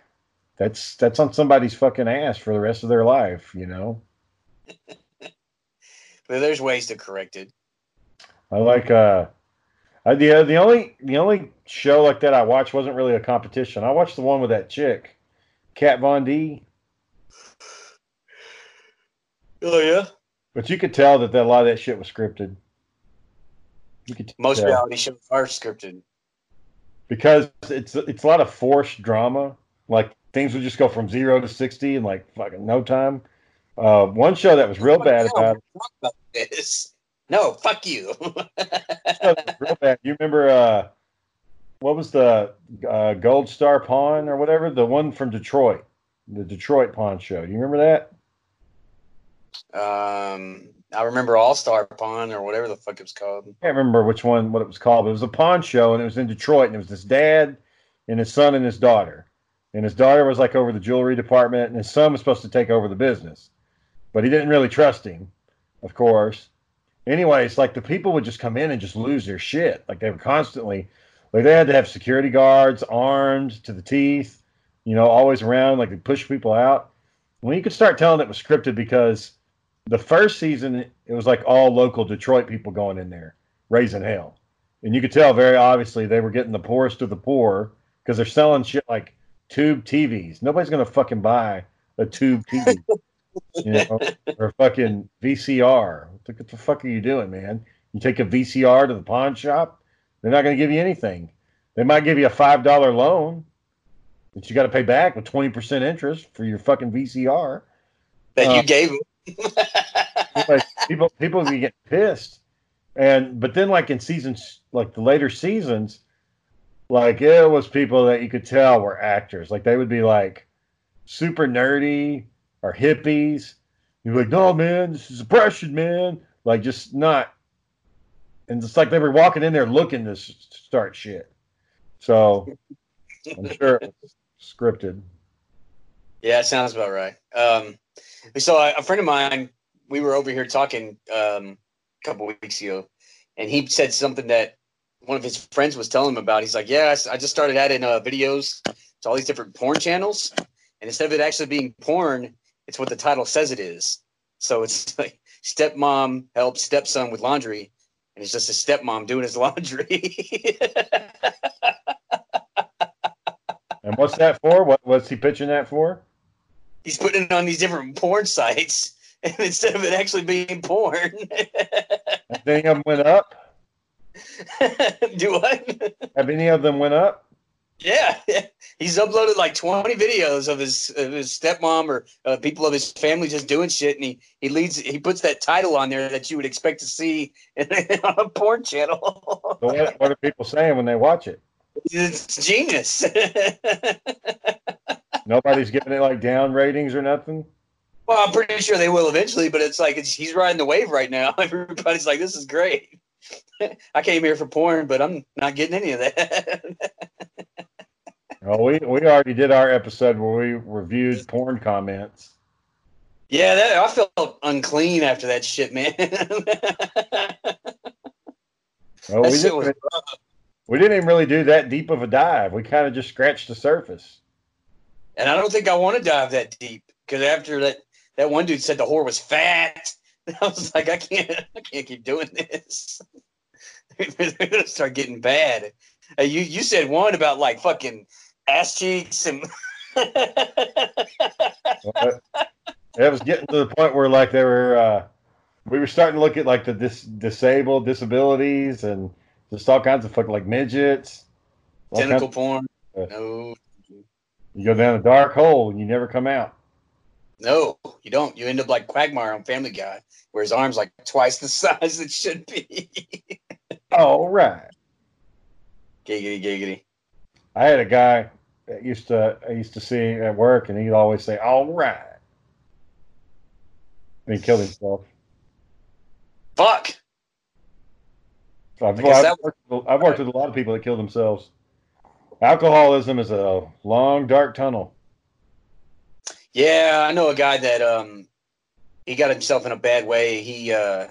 Speaker 1: that's that's on somebody's fucking ass for the rest of their life, you know.
Speaker 2: but there's ways to correct it.
Speaker 1: I like uh I, the uh, the only the only show like that I watched wasn't really a competition. I watched the one with that chick, Kat Von D.
Speaker 2: Oh yeah.
Speaker 1: But you could tell that, that a lot of that shit was scripted. You could
Speaker 2: Most
Speaker 1: tell.
Speaker 2: reality shows are scripted.
Speaker 1: Because it's it's a lot of forced drama. Like things would just go from zero to sixty in like fucking no time. Uh, one show that was real bad about
Speaker 2: this. No, fuck you.
Speaker 1: show that was real bad. You remember uh, what was the uh, Gold Star Pawn or whatever? The one from Detroit, the Detroit Pawn Show. Do you remember that?
Speaker 2: um, I remember All Star Pawn or whatever the fuck it was called.
Speaker 1: I can't remember which one, what it was called, but it was a pawn show, and it was in Detroit, and it was this dad and his son and his daughter, and his daughter was like over the jewelry department, and his son was supposed to take over the business, but he didn't really trust him, of course. Anyways, like the people would just come in and just lose their shit, like they were constantly, like they had to have security guards armed to the teeth, you know, always around, like they push people out. When you could start telling it was scripted because the first season it was like all local Detroit people going in there raising hell, and you could tell very obviously they were getting the poorest of the poor because they're selling shit like tube TVs. Nobody's gonna fucking buy a tube TV, you know, or fucking VCR. What the, fuck are you doing, man? You take a VCR to the pawn shop, they're not gonna give you anything. They might give you a five dollar loan that you got to pay back with twenty percent interest for your fucking VCR.
Speaker 2: That
Speaker 1: Uh,
Speaker 2: you gave him.
Speaker 1: like people people can get pissed and but then like in seasons like the later seasons like it was people that you could tell were actors like they would be like super nerdy or hippies. You're like no man this is oppression man. Like just not. And it's like they were walking in there looking to start shit. So i'm sure scripted.
Speaker 2: Yeah, it sounds about right. Um, so a, a friend of mine, we were over here talking um, a couple weeks ago, and he said something that one of his friends was telling him about. He's like, "Yeah, I just started adding uh, videos to all these different porn channels, and instead of it actually being porn, it's what the title says it is. So it's like stepmom helps stepson with laundry, and it's just a stepmom doing his laundry.
Speaker 1: and what's that for? What what's he pitching that for?
Speaker 2: He's putting it on these different porn sites and instead of it actually being porn.
Speaker 1: Have any of them went up?
Speaker 2: Do what?
Speaker 1: Have any of them went up?
Speaker 2: Yeah, yeah he's uploaded like 20 videos of his of his stepmom or uh, people of his family just doing shit and he he leads he puts that title on there that you would expect to see on a porn channel.
Speaker 1: What, what are people saying when they watch it?
Speaker 2: it's genius.
Speaker 1: Nobody's giving it like down ratings or nothing.
Speaker 2: well i'm pretty sure they will eventually but it's like it's, he's riding the wave right now. Everybody's like this is great. I came here for porn but i'm not getting any of that
Speaker 1: Oh, we we already did our episode where we reviewed porn comments.
Speaker 2: Yeah, that, I felt unclean after that shit, man.
Speaker 1: Oh, we
Speaker 2: shit
Speaker 1: didn't, we didn't even really do that deep of a dive. We kind of just scratched the surface.
Speaker 2: and I don't think I want to dive that deep because after that, that one dude said the whore was fat. I was like, I can't, I can't keep doing this. They're gonna start getting bad. You you said one about like fucking ass cheeks and.
Speaker 1: It was getting to the point where like they were, uh, we were starting to look at like the dis- disabled disabilities and just all kinds of fuck like midgets.
Speaker 2: Tentacle porn.
Speaker 1: Uh,
Speaker 2: No,
Speaker 1: You go down a dark hole and you never come out.
Speaker 2: no, you don't. You end up like Quagmire on Family Guy, where his arms like twice the size it should be.
Speaker 1: All right.
Speaker 2: giggity, giggity.
Speaker 1: I had a guy that used to I used to see at work, and he'd always say, "All right," and he killed himself.
Speaker 2: Fuck.
Speaker 1: So I've,
Speaker 2: guess
Speaker 1: I've,
Speaker 2: that-
Speaker 1: worked, with- I've worked with a lot of people that kill themselves. Alcoholism is a long, dark tunnel.
Speaker 2: Yeah, I know a guy that um he got himself in a bad way. He uh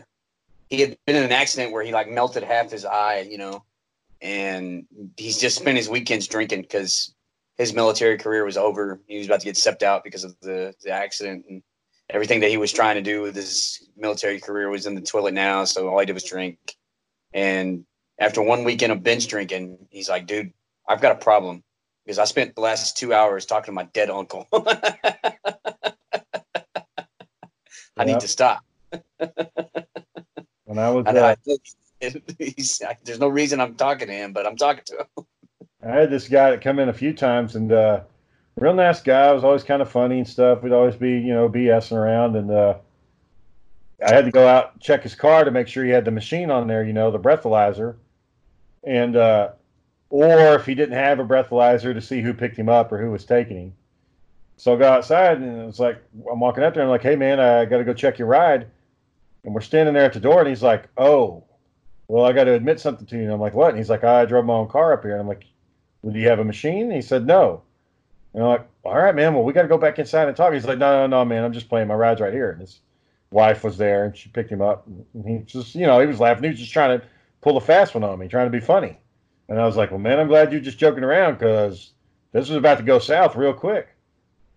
Speaker 2: he had been in an accident where he like melted half his eye, you know, and he's just spent his weekends drinking because his military career was over. He was about to get stepped out because of the, the accident and everything that he was trying to do with his military career was in the toilet now. So all he did was drink. And after one weekend of binge drinking, he's like, dude, I've got a problem because I spent the last two hours talking to my dead uncle. I need to stop.
Speaker 1: When I was
Speaker 2: I
Speaker 1: uh,
Speaker 2: He's, there's no reason I'm talking to him, but I'm talking to him.
Speaker 1: I had this guy that come in a few times and uh, real nice guy. Was always kind of funny and stuff. We'd always be you know BSing around and uh, I had to go out and check his car to make sure he had the machine on there. You know the breathalyzer, and uh, or if he didn't have a breathalyzer to see who picked him up or who was taking him. So I go outside and it's like I'm walking up there. and I'm like, hey man, I got to go check your ride. And we're standing there at the door, and he's like, oh, well, I got to admit something to you. And I'm like, what? And he's like, I drove my own car up here. And I'm like, well, do you have a machine? And he said, no. And I'm like, all right, man. Well, we got to go back inside and talk. He's like, no, no, no, man. I'm just playing. My ride's right here. And his wife was there, and she picked him up. And he just, you know, he was laughing. He was just trying to pull a fast one on me, trying to be funny. And I was like, well, man, I'm glad you're just joking around because this was about to go south real quick.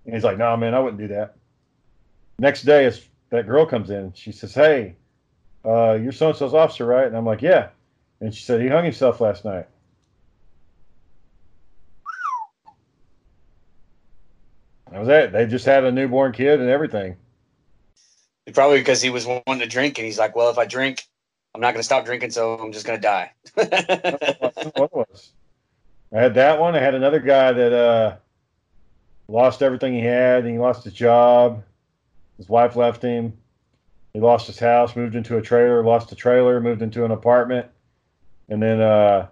Speaker 1: And he's like, no, nah, man, I wouldn't do that. Next day, that girl comes in. She says, hey, uh, you're so and so's officer, right? And I'm like, yeah. And she said, he hung himself last night. That was it. They just had a newborn kid and everything.
Speaker 2: Probably because he was wanting to drink, and he's like, "Well, if I drink, I'm not going to stop drinking, so I'm just going to die."
Speaker 1: I had that one. I had another guy that uh, lost everything he had. And he lost his job. His wife left him. He lost his house, moved into a trailer, lost the trailer, moved into an apartment, and then uh,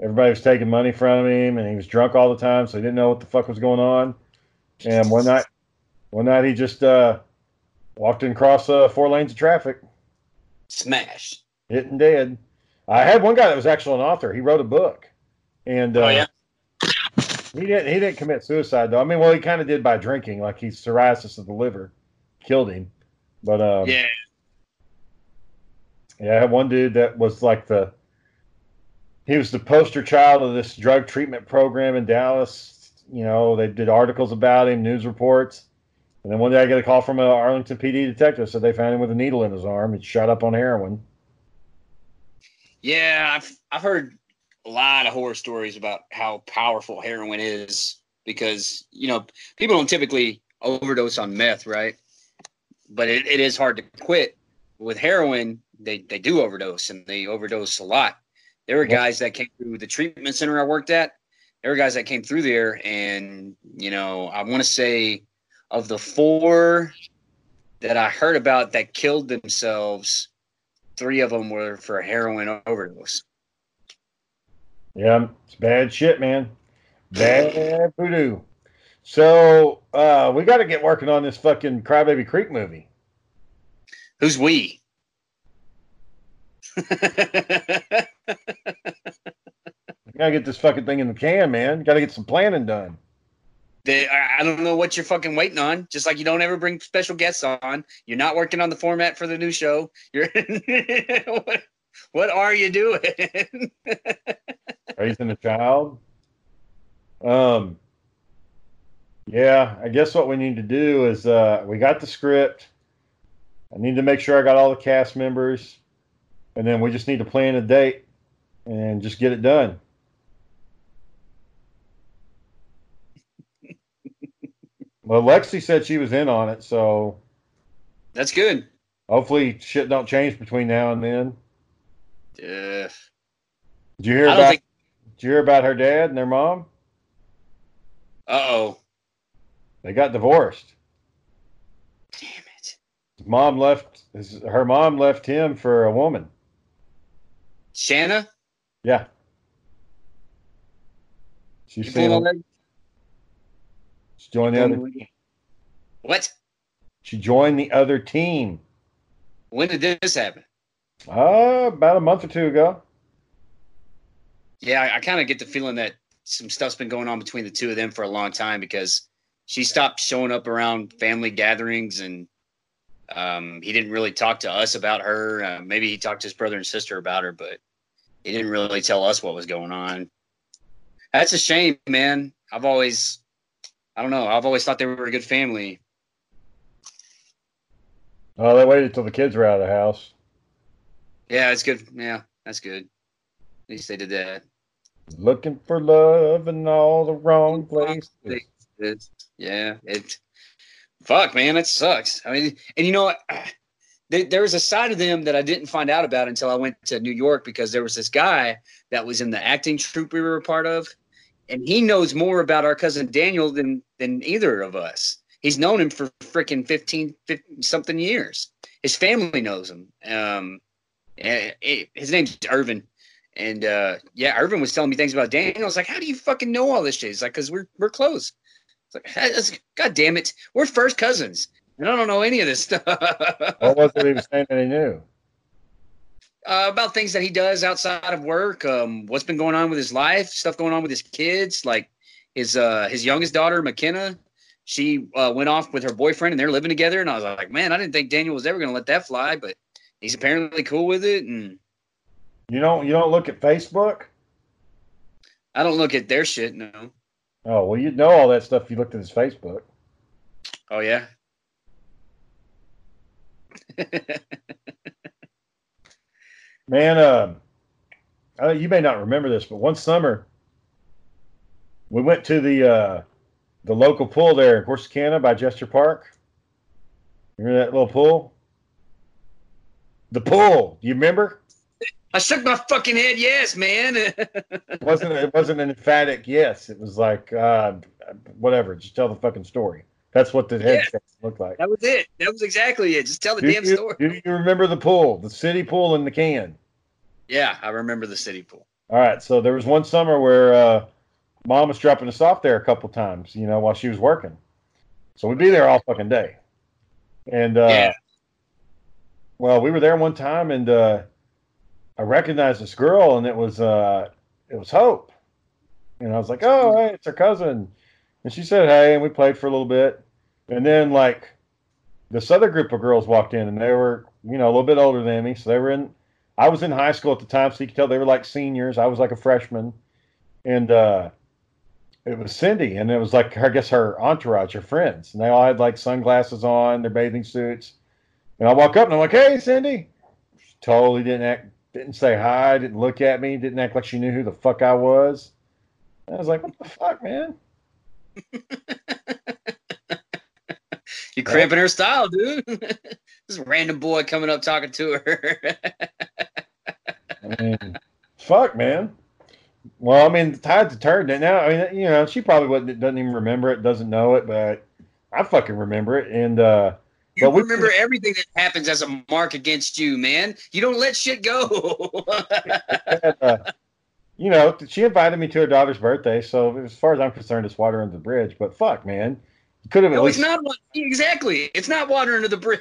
Speaker 1: everybody was taking money from him, and he was drunk all the time, so he didn't know what the fuck was going on. And one night, one night he just uh, walked in across uh, four lanes of traffic,
Speaker 2: smash,
Speaker 1: hit and dead. I had one guy that was actually an author. He wrote a book, and uh,
Speaker 2: oh yeah,
Speaker 1: he didn't. He didn't commit suicide though. I mean, well, he kind of did by drinking. Like he's psoriasis of the liver, killed him. But um,
Speaker 2: yeah,
Speaker 1: yeah, I had one dude that was like the he was the poster child of this drug treatment program in Dallas. You know, they did articles about him, news reports. And then one day I get a call from an Arlington PD detective said they found him with a needle in his arm. He'd shot up on heroin.
Speaker 2: Yeah, I've I've heard a lot of horror stories about how powerful heroin is because you know people don't typically overdose on meth, right? But it, it is hard to quit. With heroin, they, they do overdose and they overdose a lot. There were guys that came through the treatment center I worked at. There were guys that came through there, and you know, I want to say of the four that I heard about that killed themselves, three of them were for heroin overdose.
Speaker 1: Yeah, it's bad shit, man. Bad voodoo. So uh, we got to get working on this fucking Crybaby Creek movie.
Speaker 2: Who's we?
Speaker 1: gotta get this fucking thing in the can, man. Gotta get some planning done.
Speaker 2: They, I don't know what you're fucking waiting on. Just like you don't ever bring special guests on. You're not working on the format for the new show. You're what, what are you doing?
Speaker 1: Raising a child. Um, yeah, I guess what we need to do is uh, we got the script. I need to make sure I got all the cast members, and then we just need to plan a date and just get it done. well, Lexi said she was in on it, so
Speaker 2: that's good.
Speaker 1: Hopefully, shit don't change between now and then.
Speaker 2: Yeah.
Speaker 1: Did you hear about? Think... Did you hear about her dad and their mom?
Speaker 2: Uh oh.
Speaker 1: They got divorced.
Speaker 2: Damn it.
Speaker 1: His mom left his, her mom left him for a woman.
Speaker 2: Shanna?
Speaker 1: Yeah. She's single. She joined the other team.
Speaker 2: What?
Speaker 1: She joined the other team.
Speaker 2: When did this happen?
Speaker 1: Uh, about a month or two ago.
Speaker 2: Yeah, I, I kind of get the feeling that some stuff's been going on between the two of them for a long time because she stopped showing up around family gatherings and um, he didn't really talk to us about her. Uh, maybe he talked to his brother and sister about her, but he didn't really tell us what was going on. That's a shame, man. I've always, I don't know, I've always thought they were a good family.
Speaker 1: Oh, they waited till the kids were out of the house.
Speaker 2: Yeah, it's good. Yeah, that's good. At least they did that.
Speaker 1: Looking for love in all the wrong places.
Speaker 2: Yeah, it. Fuck, man, it sucks. I mean, and you know what? there, there was a side of them that I didn't find out about until I went to New York because there was this guy that was in the acting troupe we were a part of, and he knows more about our cousin Daniel than than either of us. He's known him for freaking 15, 15 something years. His family knows him. Um, eh, eh, his name's Irvin. And uh, yeah, Irvin was telling me things about Daniel. I was like, "How do you fucking know all this shit?" He's like, "Cause we're we're close." It's like, "That's- God damn it, we're first cousins, and I don't know any of this stuff
Speaker 1: What was it he was saying that he knew?
Speaker 2: uh, about things that he does outside of work. Um, what's been going on with his life, stuff going on with his kids, like his uh, his youngest daughter McKenna. She uh, went off with her boyfriend, and they're living together. And I was like, man, I didn't think Daniel was ever going to let that fly, but he's apparently cool with it. And
Speaker 1: You don't you don't look at Facebook?
Speaker 2: I don't look at their shit. No.
Speaker 1: Oh well, you'd know all that stuff if you looked at his Facebook.
Speaker 2: Oh yeah.
Speaker 1: Man, uh, you may not remember this, but one summer we went to the uh, the local pool there in Corsicana by Jester Park. Remember that little pool? The pool. Do you remember?
Speaker 2: I shook my fucking head. Yes, man.
Speaker 1: It wasn't it wasn't an emphatic yes. It was like uh, whatever. Just tell the fucking story. That's what the head looked like.
Speaker 2: that was it. That was exactly it. Just tell the
Speaker 1: Do
Speaker 2: damn
Speaker 1: you,
Speaker 2: story.
Speaker 1: do you remember the pool, the city pool in the can?
Speaker 2: Yeah, I remember the city pool.
Speaker 1: All right, so there was one summer where uh, mom was dropping us off there a couple times, you know, while she was working. So we'd be there all fucking day. And uh,
Speaker 2: Yeah.
Speaker 1: well, we were there one time, and uh, I recognized this girl, and it was uh, it was Hope. And I was like, "Oh, hey, it's her cousin." And she said, "Hey," and we played for a little bit. And then like this other group of girls walked in, and they were, you know, a little bit older than me, so they were in I was in high school at the time, so you could tell they were like seniors. I was like a freshman, and uh, it was Cindy, and it was like I guess her entourage, her friends, and they all had like sunglasses on, their bathing suits. And I walk up and I'm like, "Hey, Cindy!" She totally didn't act, didn't say hi, didn't look at me, didn't act like she knew who the fuck I was. And I was like, "What the fuck, man?"
Speaker 2: You cramping her style, dude. this random boy coming up talking to her.
Speaker 1: I mean, fuck, man. Well, I mean, the tides have turned. And now, I mean, you know, she probably wouldn't, doesn't even remember it, doesn't know it, but I fucking remember it. And uh,
Speaker 2: you
Speaker 1: But we-
Speaker 2: remember everything that happens as a mark against you, man. You don't let shit go.
Speaker 1: uh, you know, she invited me to her daughter's birthday. So as far as I'm concerned, it's water under the bridge. But fuck, man, you could have at
Speaker 2: no, it's not exactly. It's not water under the bridge.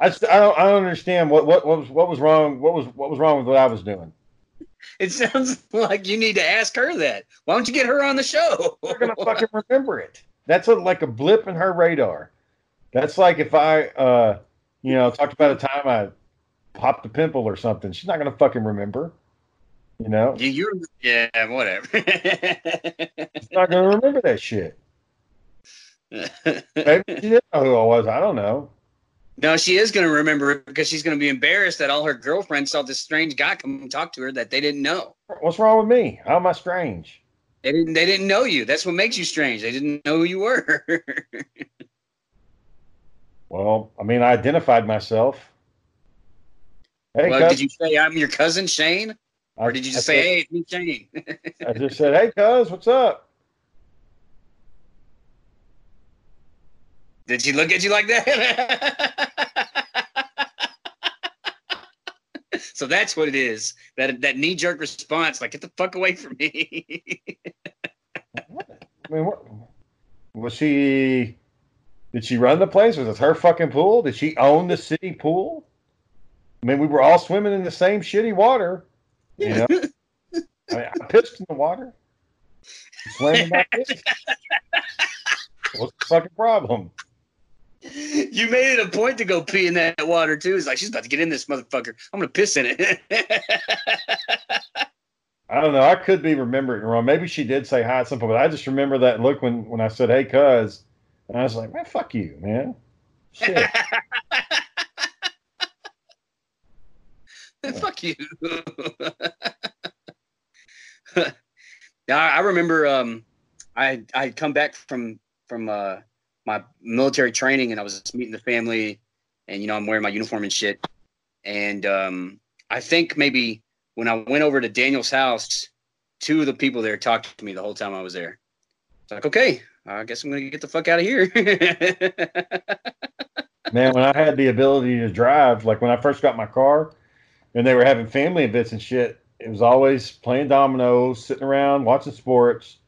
Speaker 1: I, st- I don't. I don't understand what, what what was what was wrong. What was what was wrong with what I was doing.
Speaker 2: it sounds like you need to ask her that. Why don't you get her on the show?
Speaker 1: We're gonna fucking remember it. That's a, like a blip in her radar. That's like if I, uh, you know, talked about a time I popped a pimple or something. She's not gonna fucking remember. You know,
Speaker 2: You, you're yeah, whatever.
Speaker 1: she's not gonna remember that shit. Maybe she didn't know who I was. I don't know.
Speaker 2: no, she is going to remember it because she's going to be embarrassed that all her girlfriends saw this strange guy come talk to her that they didn't know.
Speaker 1: What's wrong with me? How am I strange?
Speaker 2: They didn't. They didn't know you. That's what makes you strange. They didn't know who you were.
Speaker 1: Well, I mean, I identified myself. Hey,
Speaker 2: well,
Speaker 1: cuz,
Speaker 2: did you say I'm your cousin Shane, or
Speaker 1: I-
Speaker 2: did you
Speaker 1: I
Speaker 2: just
Speaker 1: said-
Speaker 2: say, "Hey, it's me, Shane"?
Speaker 1: I just said, "Hey, cuz, what's up?"
Speaker 2: Did she look at you like that? so that's what it is. That that knee jerk response, like get the fuck away from me.
Speaker 1: I mean, what was she? Did she run the place? Was it her fucking pool? Did she own the city pool? I mean, we were all swimming in the same shitty water. You know, I, mean, I pissed in the water. In my piss. What's the fucking problem?
Speaker 2: You made it a point to go pee in that water too. It's like she's about to get in this motherfucker. I'm gonna piss in it.
Speaker 1: I don't know. I could be remembering wrong. Maybe she did say hi at some point, but I just remember that look when, when I said, "Hey, cuz," and I was like, "Man, fuck you, man." Shit.
Speaker 2: Fuck you. now I remember um I I had come back from from uh my military training, and I was meeting the family, and you know I'm wearing my uniform and shit. And um, I think maybe when I went over to Daniel's house, two of the people there talked to me the whole time I was there. It's like, okay, I guess I'm gonna get the fuck out of here.
Speaker 1: Man, when I had the ability to drive, like when I first got my car and they were having family events and shit, it was always playing dominoes, sitting around, watching sports,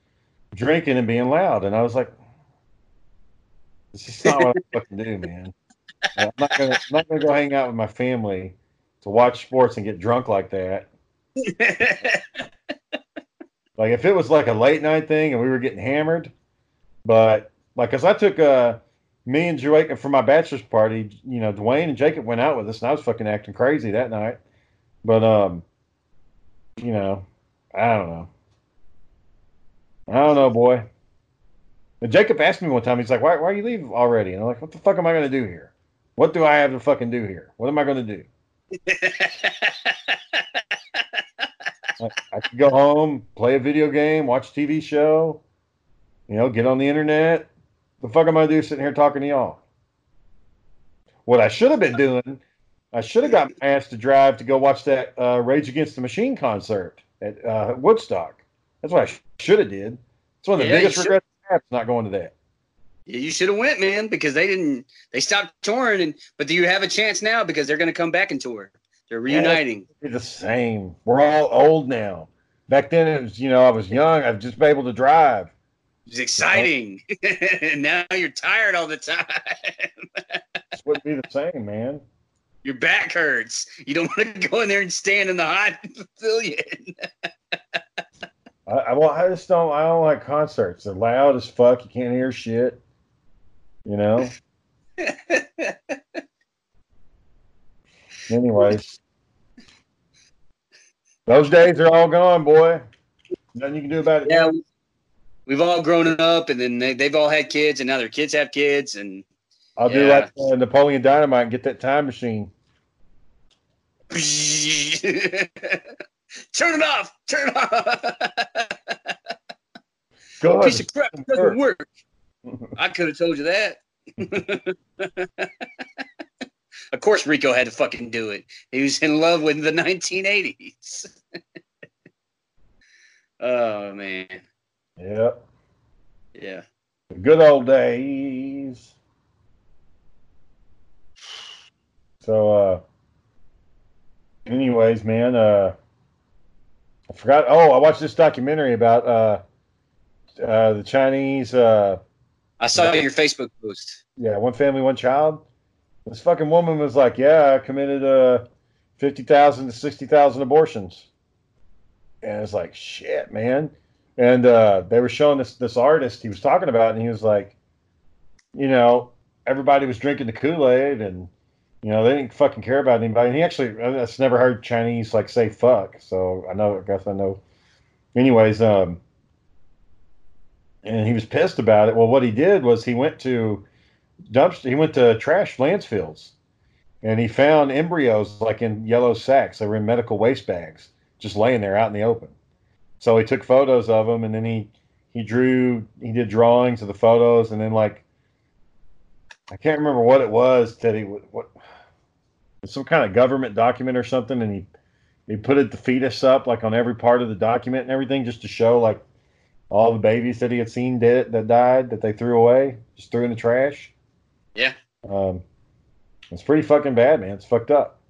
Speaker 1: drinking and being loud. And I was like, this is not what I fucking do, man. I'm not gonna I'm not gonna go hang out with my family to watch sports and get drunk like that. Like if it was like a late night thing and we were getting hammered, but like because I took uh me and Jake for my bachelor's party, you know, Dwayne and Jacob went out with us and I was fucking acting crazy that night. But um you know, I don't know. I don't know, boy. And Jacob asked me one time, he's like, Why why are you leaving already? And I'm like, What the fuck am I gonna do here? What do I have to fucking do here? What am I gonna do? I, I could go home, play a video game, watch a TV show, you know, get on the internet. The fuck am I going to do sitting here talking to y'all? What I should have been doing, I should have got my ass to drive to go watch that uh, Rage Against the Machine concert at uh, Woodstock. That's what I sh- should have did. It's one of the
Speaker 2: Yeah,
Speaker 1: biggest regrets I have, is not going to that.
Speaker 2: Yeah, you should have went, man, because they didn't. They stopped touring, and but do you have a chance now because they're going to come back and tour? They're
Speaker 1: Yeah.
Speaker 2: reuniting.
Speaker 1: It's the same. We're all old now. Back then, it was you know I was young. I've just been able to drive.
Speaker 2: It's exciting. and now you're tired all the time.
Speaker 1: This wouldn't be the same, man.
Speaker 2: Your back hurts. You don't want to go in there and stand in the hot pavilion.
Speaker 1: I, I, well, I just don't. I don't like concerts. They're loud as fuck. You can't hear shit. You know. Anyways, those days are all gone, boy. Nothing you can do about it.
Speaker 2: yeah, we- we've all grown up, and then they, they've all had kids, and now their kids have kids, and
Speaker 1: I'll do
Speaker 2: yeah.
Speaker 1: like uh, Napoleon Dynamite and get that time machine.
Speaker 2: turn it off. Turn it off. Piece of crap it doesn't work. I could have told you that. of course, Rico had to fucking do it. He was in love with the 1980s. oh man,
Speaker 1: Yep.
Speaker 2: yeah.
Speaker 1: The good old days. So, uh, anyways, man, uh, I forgot. Oh, I watched this documentary about uh, uh, the Chinese. Uh,
Speaker 2: I saw your Facebook post.
Speaker 1: yeah, one family, one child. This fucking woman was like, "Yeah, I committed uh, fifty thousand to sixty thousand abortions," and it's like, "Shit, man." And uh, they were showing this this artist he was talking about, and he was like, you know, everybody was drinking the Kool Aid, and you know they didn't fucking care about anybody. And he actually, I just never heard Chinese like say fuck, so I know, I guess I know. Anyways, um, and he was pissed about it. Well, what he did was he went to dumpster. He went to trash landfills, and he found embryos like in yellow sacks. They were in medical waste bags, just laying there out in the open. So he took photos of them, and then he he drew. He did drawings of the photos, and then like I can't remember what it was that he what some kind of government document or something, and he he put it the fetus up like on every part of the document and everything just to show like all the babies that he had seen dead that died that they threw away, just threw in the trash.
Speaker 2: Yeah.
Speaker 1: Um, it's pretty fucking bad, man. It's fucked up.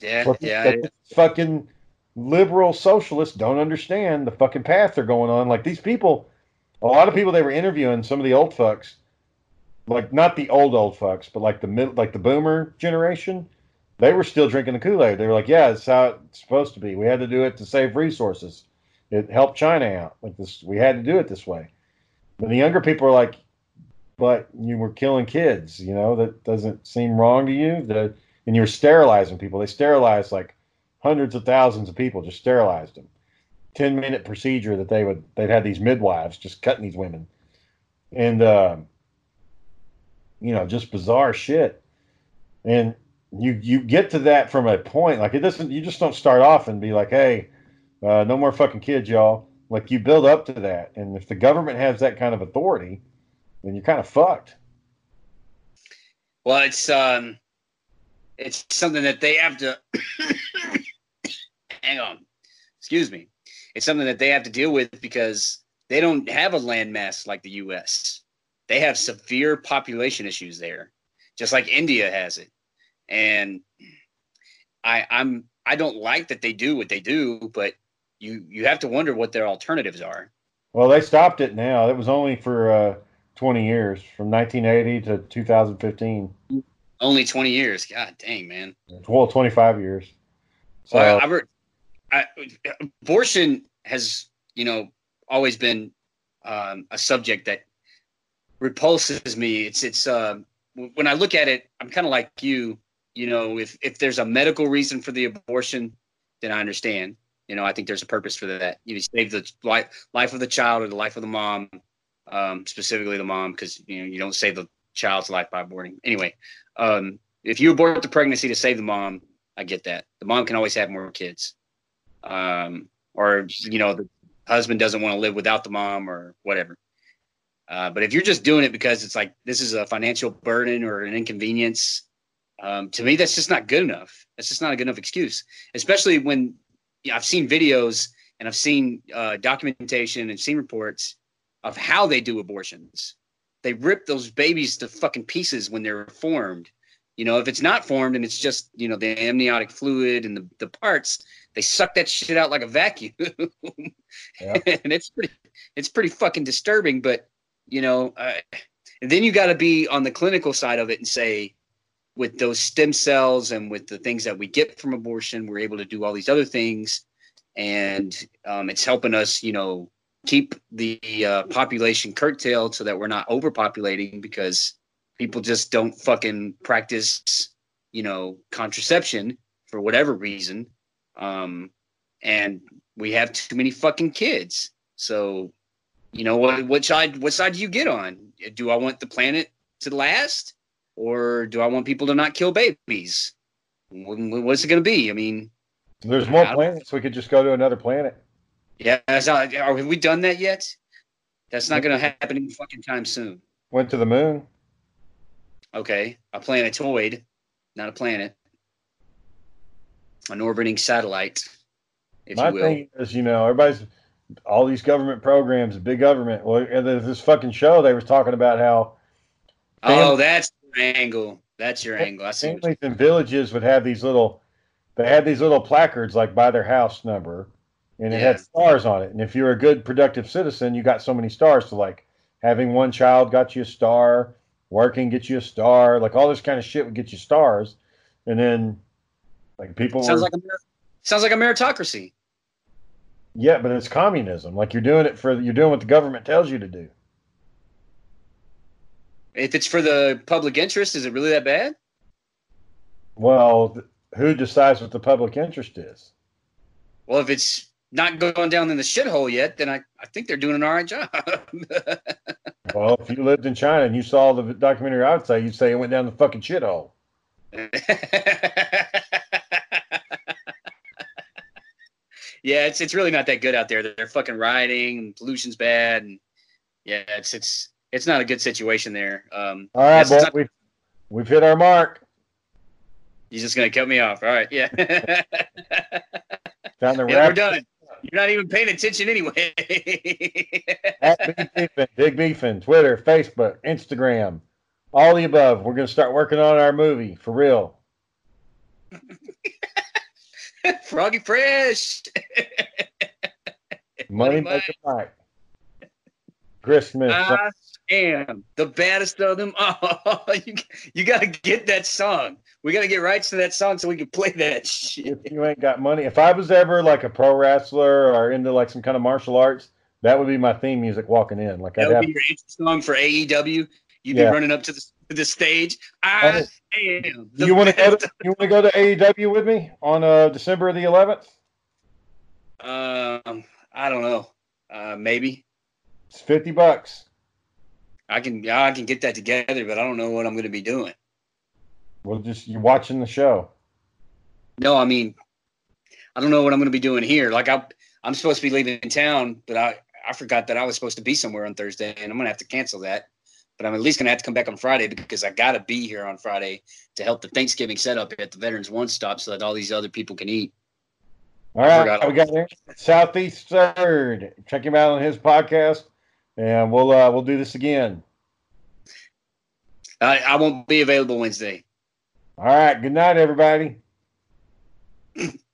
Speaker 2: Yeah,
Speaker 1: What-
Speaker 2: yeah.
Speaker 1: fucking liberal socialists don't understand the fucking path they're going on. Like these people, a lot of people they were interviewing, some of the old fucks, like not the old old fucks, but like the mid, like the boomer generation, they were still drinking the Kool Aid. They were like, "Yeah, it's how it's supposed to be. We had to do it to save resources. It helped China out. Like this, we had to do it this way." But the younger people are like, "But you were killing kids. You know that doesn't seem wrong to you. The and you were sterilizing people. They sterilized like hundreds of thousands of people, just sterilized them. Ten minute procedure that they would they'd had these midwives just cutting these women, and uh, you know just bizarre shit. And you you get to that from a point like it doesn't. You just don't start off and be like, hey, uh, no more fucking kids, y'all. Like you build up to that, and if the government has that kind of authority, then you're kind of fucked.
Speaker 2: Well, it's um, it's something that they have to. hang on, excuse me. It's something that they have to deal with because they don't have a landmass like the U.S. They have severe population issues there, just like India has it. And I, I'm I don't like that they do what they do, but you you have to wonder what their alternatives are.
Speaker 1: Well, they stopped it now. It was only for uh, 20 years, from 1980 to 2015.
Speaker 2: Only 20 years. God dang, man.
Speaker 1: Well, 25 years. So,
Speaker 2: Well, I, I, abortion has, you know, always been um, a subject that repulses me. It's it's uh, when I look at it, I'm kind of like you. You know, if if there's a medical reason for the abortion, then I understand. You know, I think there's a purpose for that. You save the life life of the child or the life of the mom, um, specifically the mom, because you know you don't save the child's life by aborting. Anyway, um, if you abort the pregnancy to save the mom, I get that. The mom can always have more kids. Um, or, you know, the husband doesn't want to live without the mom or whatever. Uh, but if you're just doing it because it's like this is a financial burden or an inconvenience, um, to me, that's just not good enough. That's just not a good enough excuse, especially when yeah, I've seen videos and I've seen uh, documentation and seen reports of how they do abortions. They rip those babies to fucking pieces when they're formed. You know, if it's not formed and it's just, you know, the amniotic fluid and the, the parts, they suck that shit out like a vacuum.
Speaker 1: Yeah.
Speaker 2: and it's pretty, it's pretty fucking disturbing. But, you know, uh, and then you got to be on the clinical side of it and say, with those stem cells and with the things that we get from abortion, we're able to do all these other things. And um, it's helping us, you know, keep the uh, population curtailed so that we're not overpopulating because people just don't fucking practice, you know, contraception for whatever reason. Um, and we have too many fucking kids. So, you know, what, what side, what side do you get on? Do I want the planet to last or do I want people to not kill babies? Wh- What's it going to be? I mean,
Speaker 1: there's more planets. We could just go to another planet.
Speaker 2: yeah, that's not, are, have we done that yet? That's not going to happen any fucking time soon.
Speaker 1: Went to the moon.
Speaker 2: Okay, a planetoid, not a planet, an orbiting satellite, if
Speaker 1: My
Speaker 2: you will.
Speaker 1: thing is, you know, everybody's all these government programs, big government. Well, and this fucking show they was talking about how
Speaker 2: oh, that's your angle. That's your angle. I see.
Speaker 1: families and villages would have these little they had these little placards like by their house number and it
Speaker 2: Yeah.
Speaker 1: had stars on it and if you're a good productive citizen you got so many stars so like having one child got you a star working get you a star like all this kind of shit would get you stars and then like people
Speaker 2: Sounds
Speaker 1: were,
Speaker 2: like a sounds like a meritocracy.
Speaker 1: Yeah but it's communism like you're doing it for you're doing what the government tells you to do
Speaker 2: If it's for the public interest, is it really that bad?
Speaker 1: well th- who decides what the public interest is
Speaker 2: Well, if it's not going down in the shithole yet, then I, I think they're doing an all right job.
Speaker 1: well if you lived in china and you saw the documentary i would say you'd say it went down the fucking shithole
Speaker 2: yeah, it's it's really not that good out there. They're fucking rioting, and pollution's bad, and yeah, it's it's it's not a good situation there. Um,
Speaker 1: all right
Speaker 2: not-
Speaker 1: we've, we've hit our mark
Speaker 2: you're just gonna cut me off. All right, yeah, yeah,
Speaker 1: Time to
Speaker 2: we're done. You're not even paying attention anyway.
Speaker 1: At Big Beefin, Big Beefin, Twitter, Facebook, Instagram, all the above. We're gonna start working on our movie for real.
Speaker 2: Froggy Fresh.
Speaker 1: Money
Speaker 2: Money
Speaker 1: maker Mike. Christmas.
Speaker 2: I am the baddest of them all. you, you got to get that song. We got to get rights to that song so we can play that shit.
Speaker 1: if you ain't got money, if I was ever like a pro wrestler or into like some kind of martial arts, that would be my theme music walking in. Like
Speaker 2: That
Speaker 1: I'd
Speaker 2: would
Speaker 1: have
Speaker 2: be your intro song for AEW. You'd
Speaker 1: Yeah.
Speaker 2: be running up to the, the stage. I am.
Speaker 1: you want to go to you want to go to AEW with me on uh, December the 11th?
Speaker 2: Um, I don't know. Uh, maybe
Speaker 1: It's 50 bucks.
Speaker 2: I can. yeah, I can get that together, but I don't know what I'm going to be doing.
Speaker 1: We'll just you watching the show.
Speaker 2: No, I mean, I don't know what I'm going to be doing here. Like I, I'm supposed to be leaving town, but I, I forgot that I was supposed to be somewhere on Thursday, and I'm going to have to cancel that. But I'm at least gonna have to come back on Friday because I gotta be here on Friday to help the Thanksgiving setup at the Veterans One Stop so that all these other people can eat.
Speaker 1: All right, we got there. Southeast Third. Check him out on his podcast, and we'll uh, we'll do this again.
Speaker 2: I, I won't be available Wednesday.
Speaker 1: All right. Good night, everybody.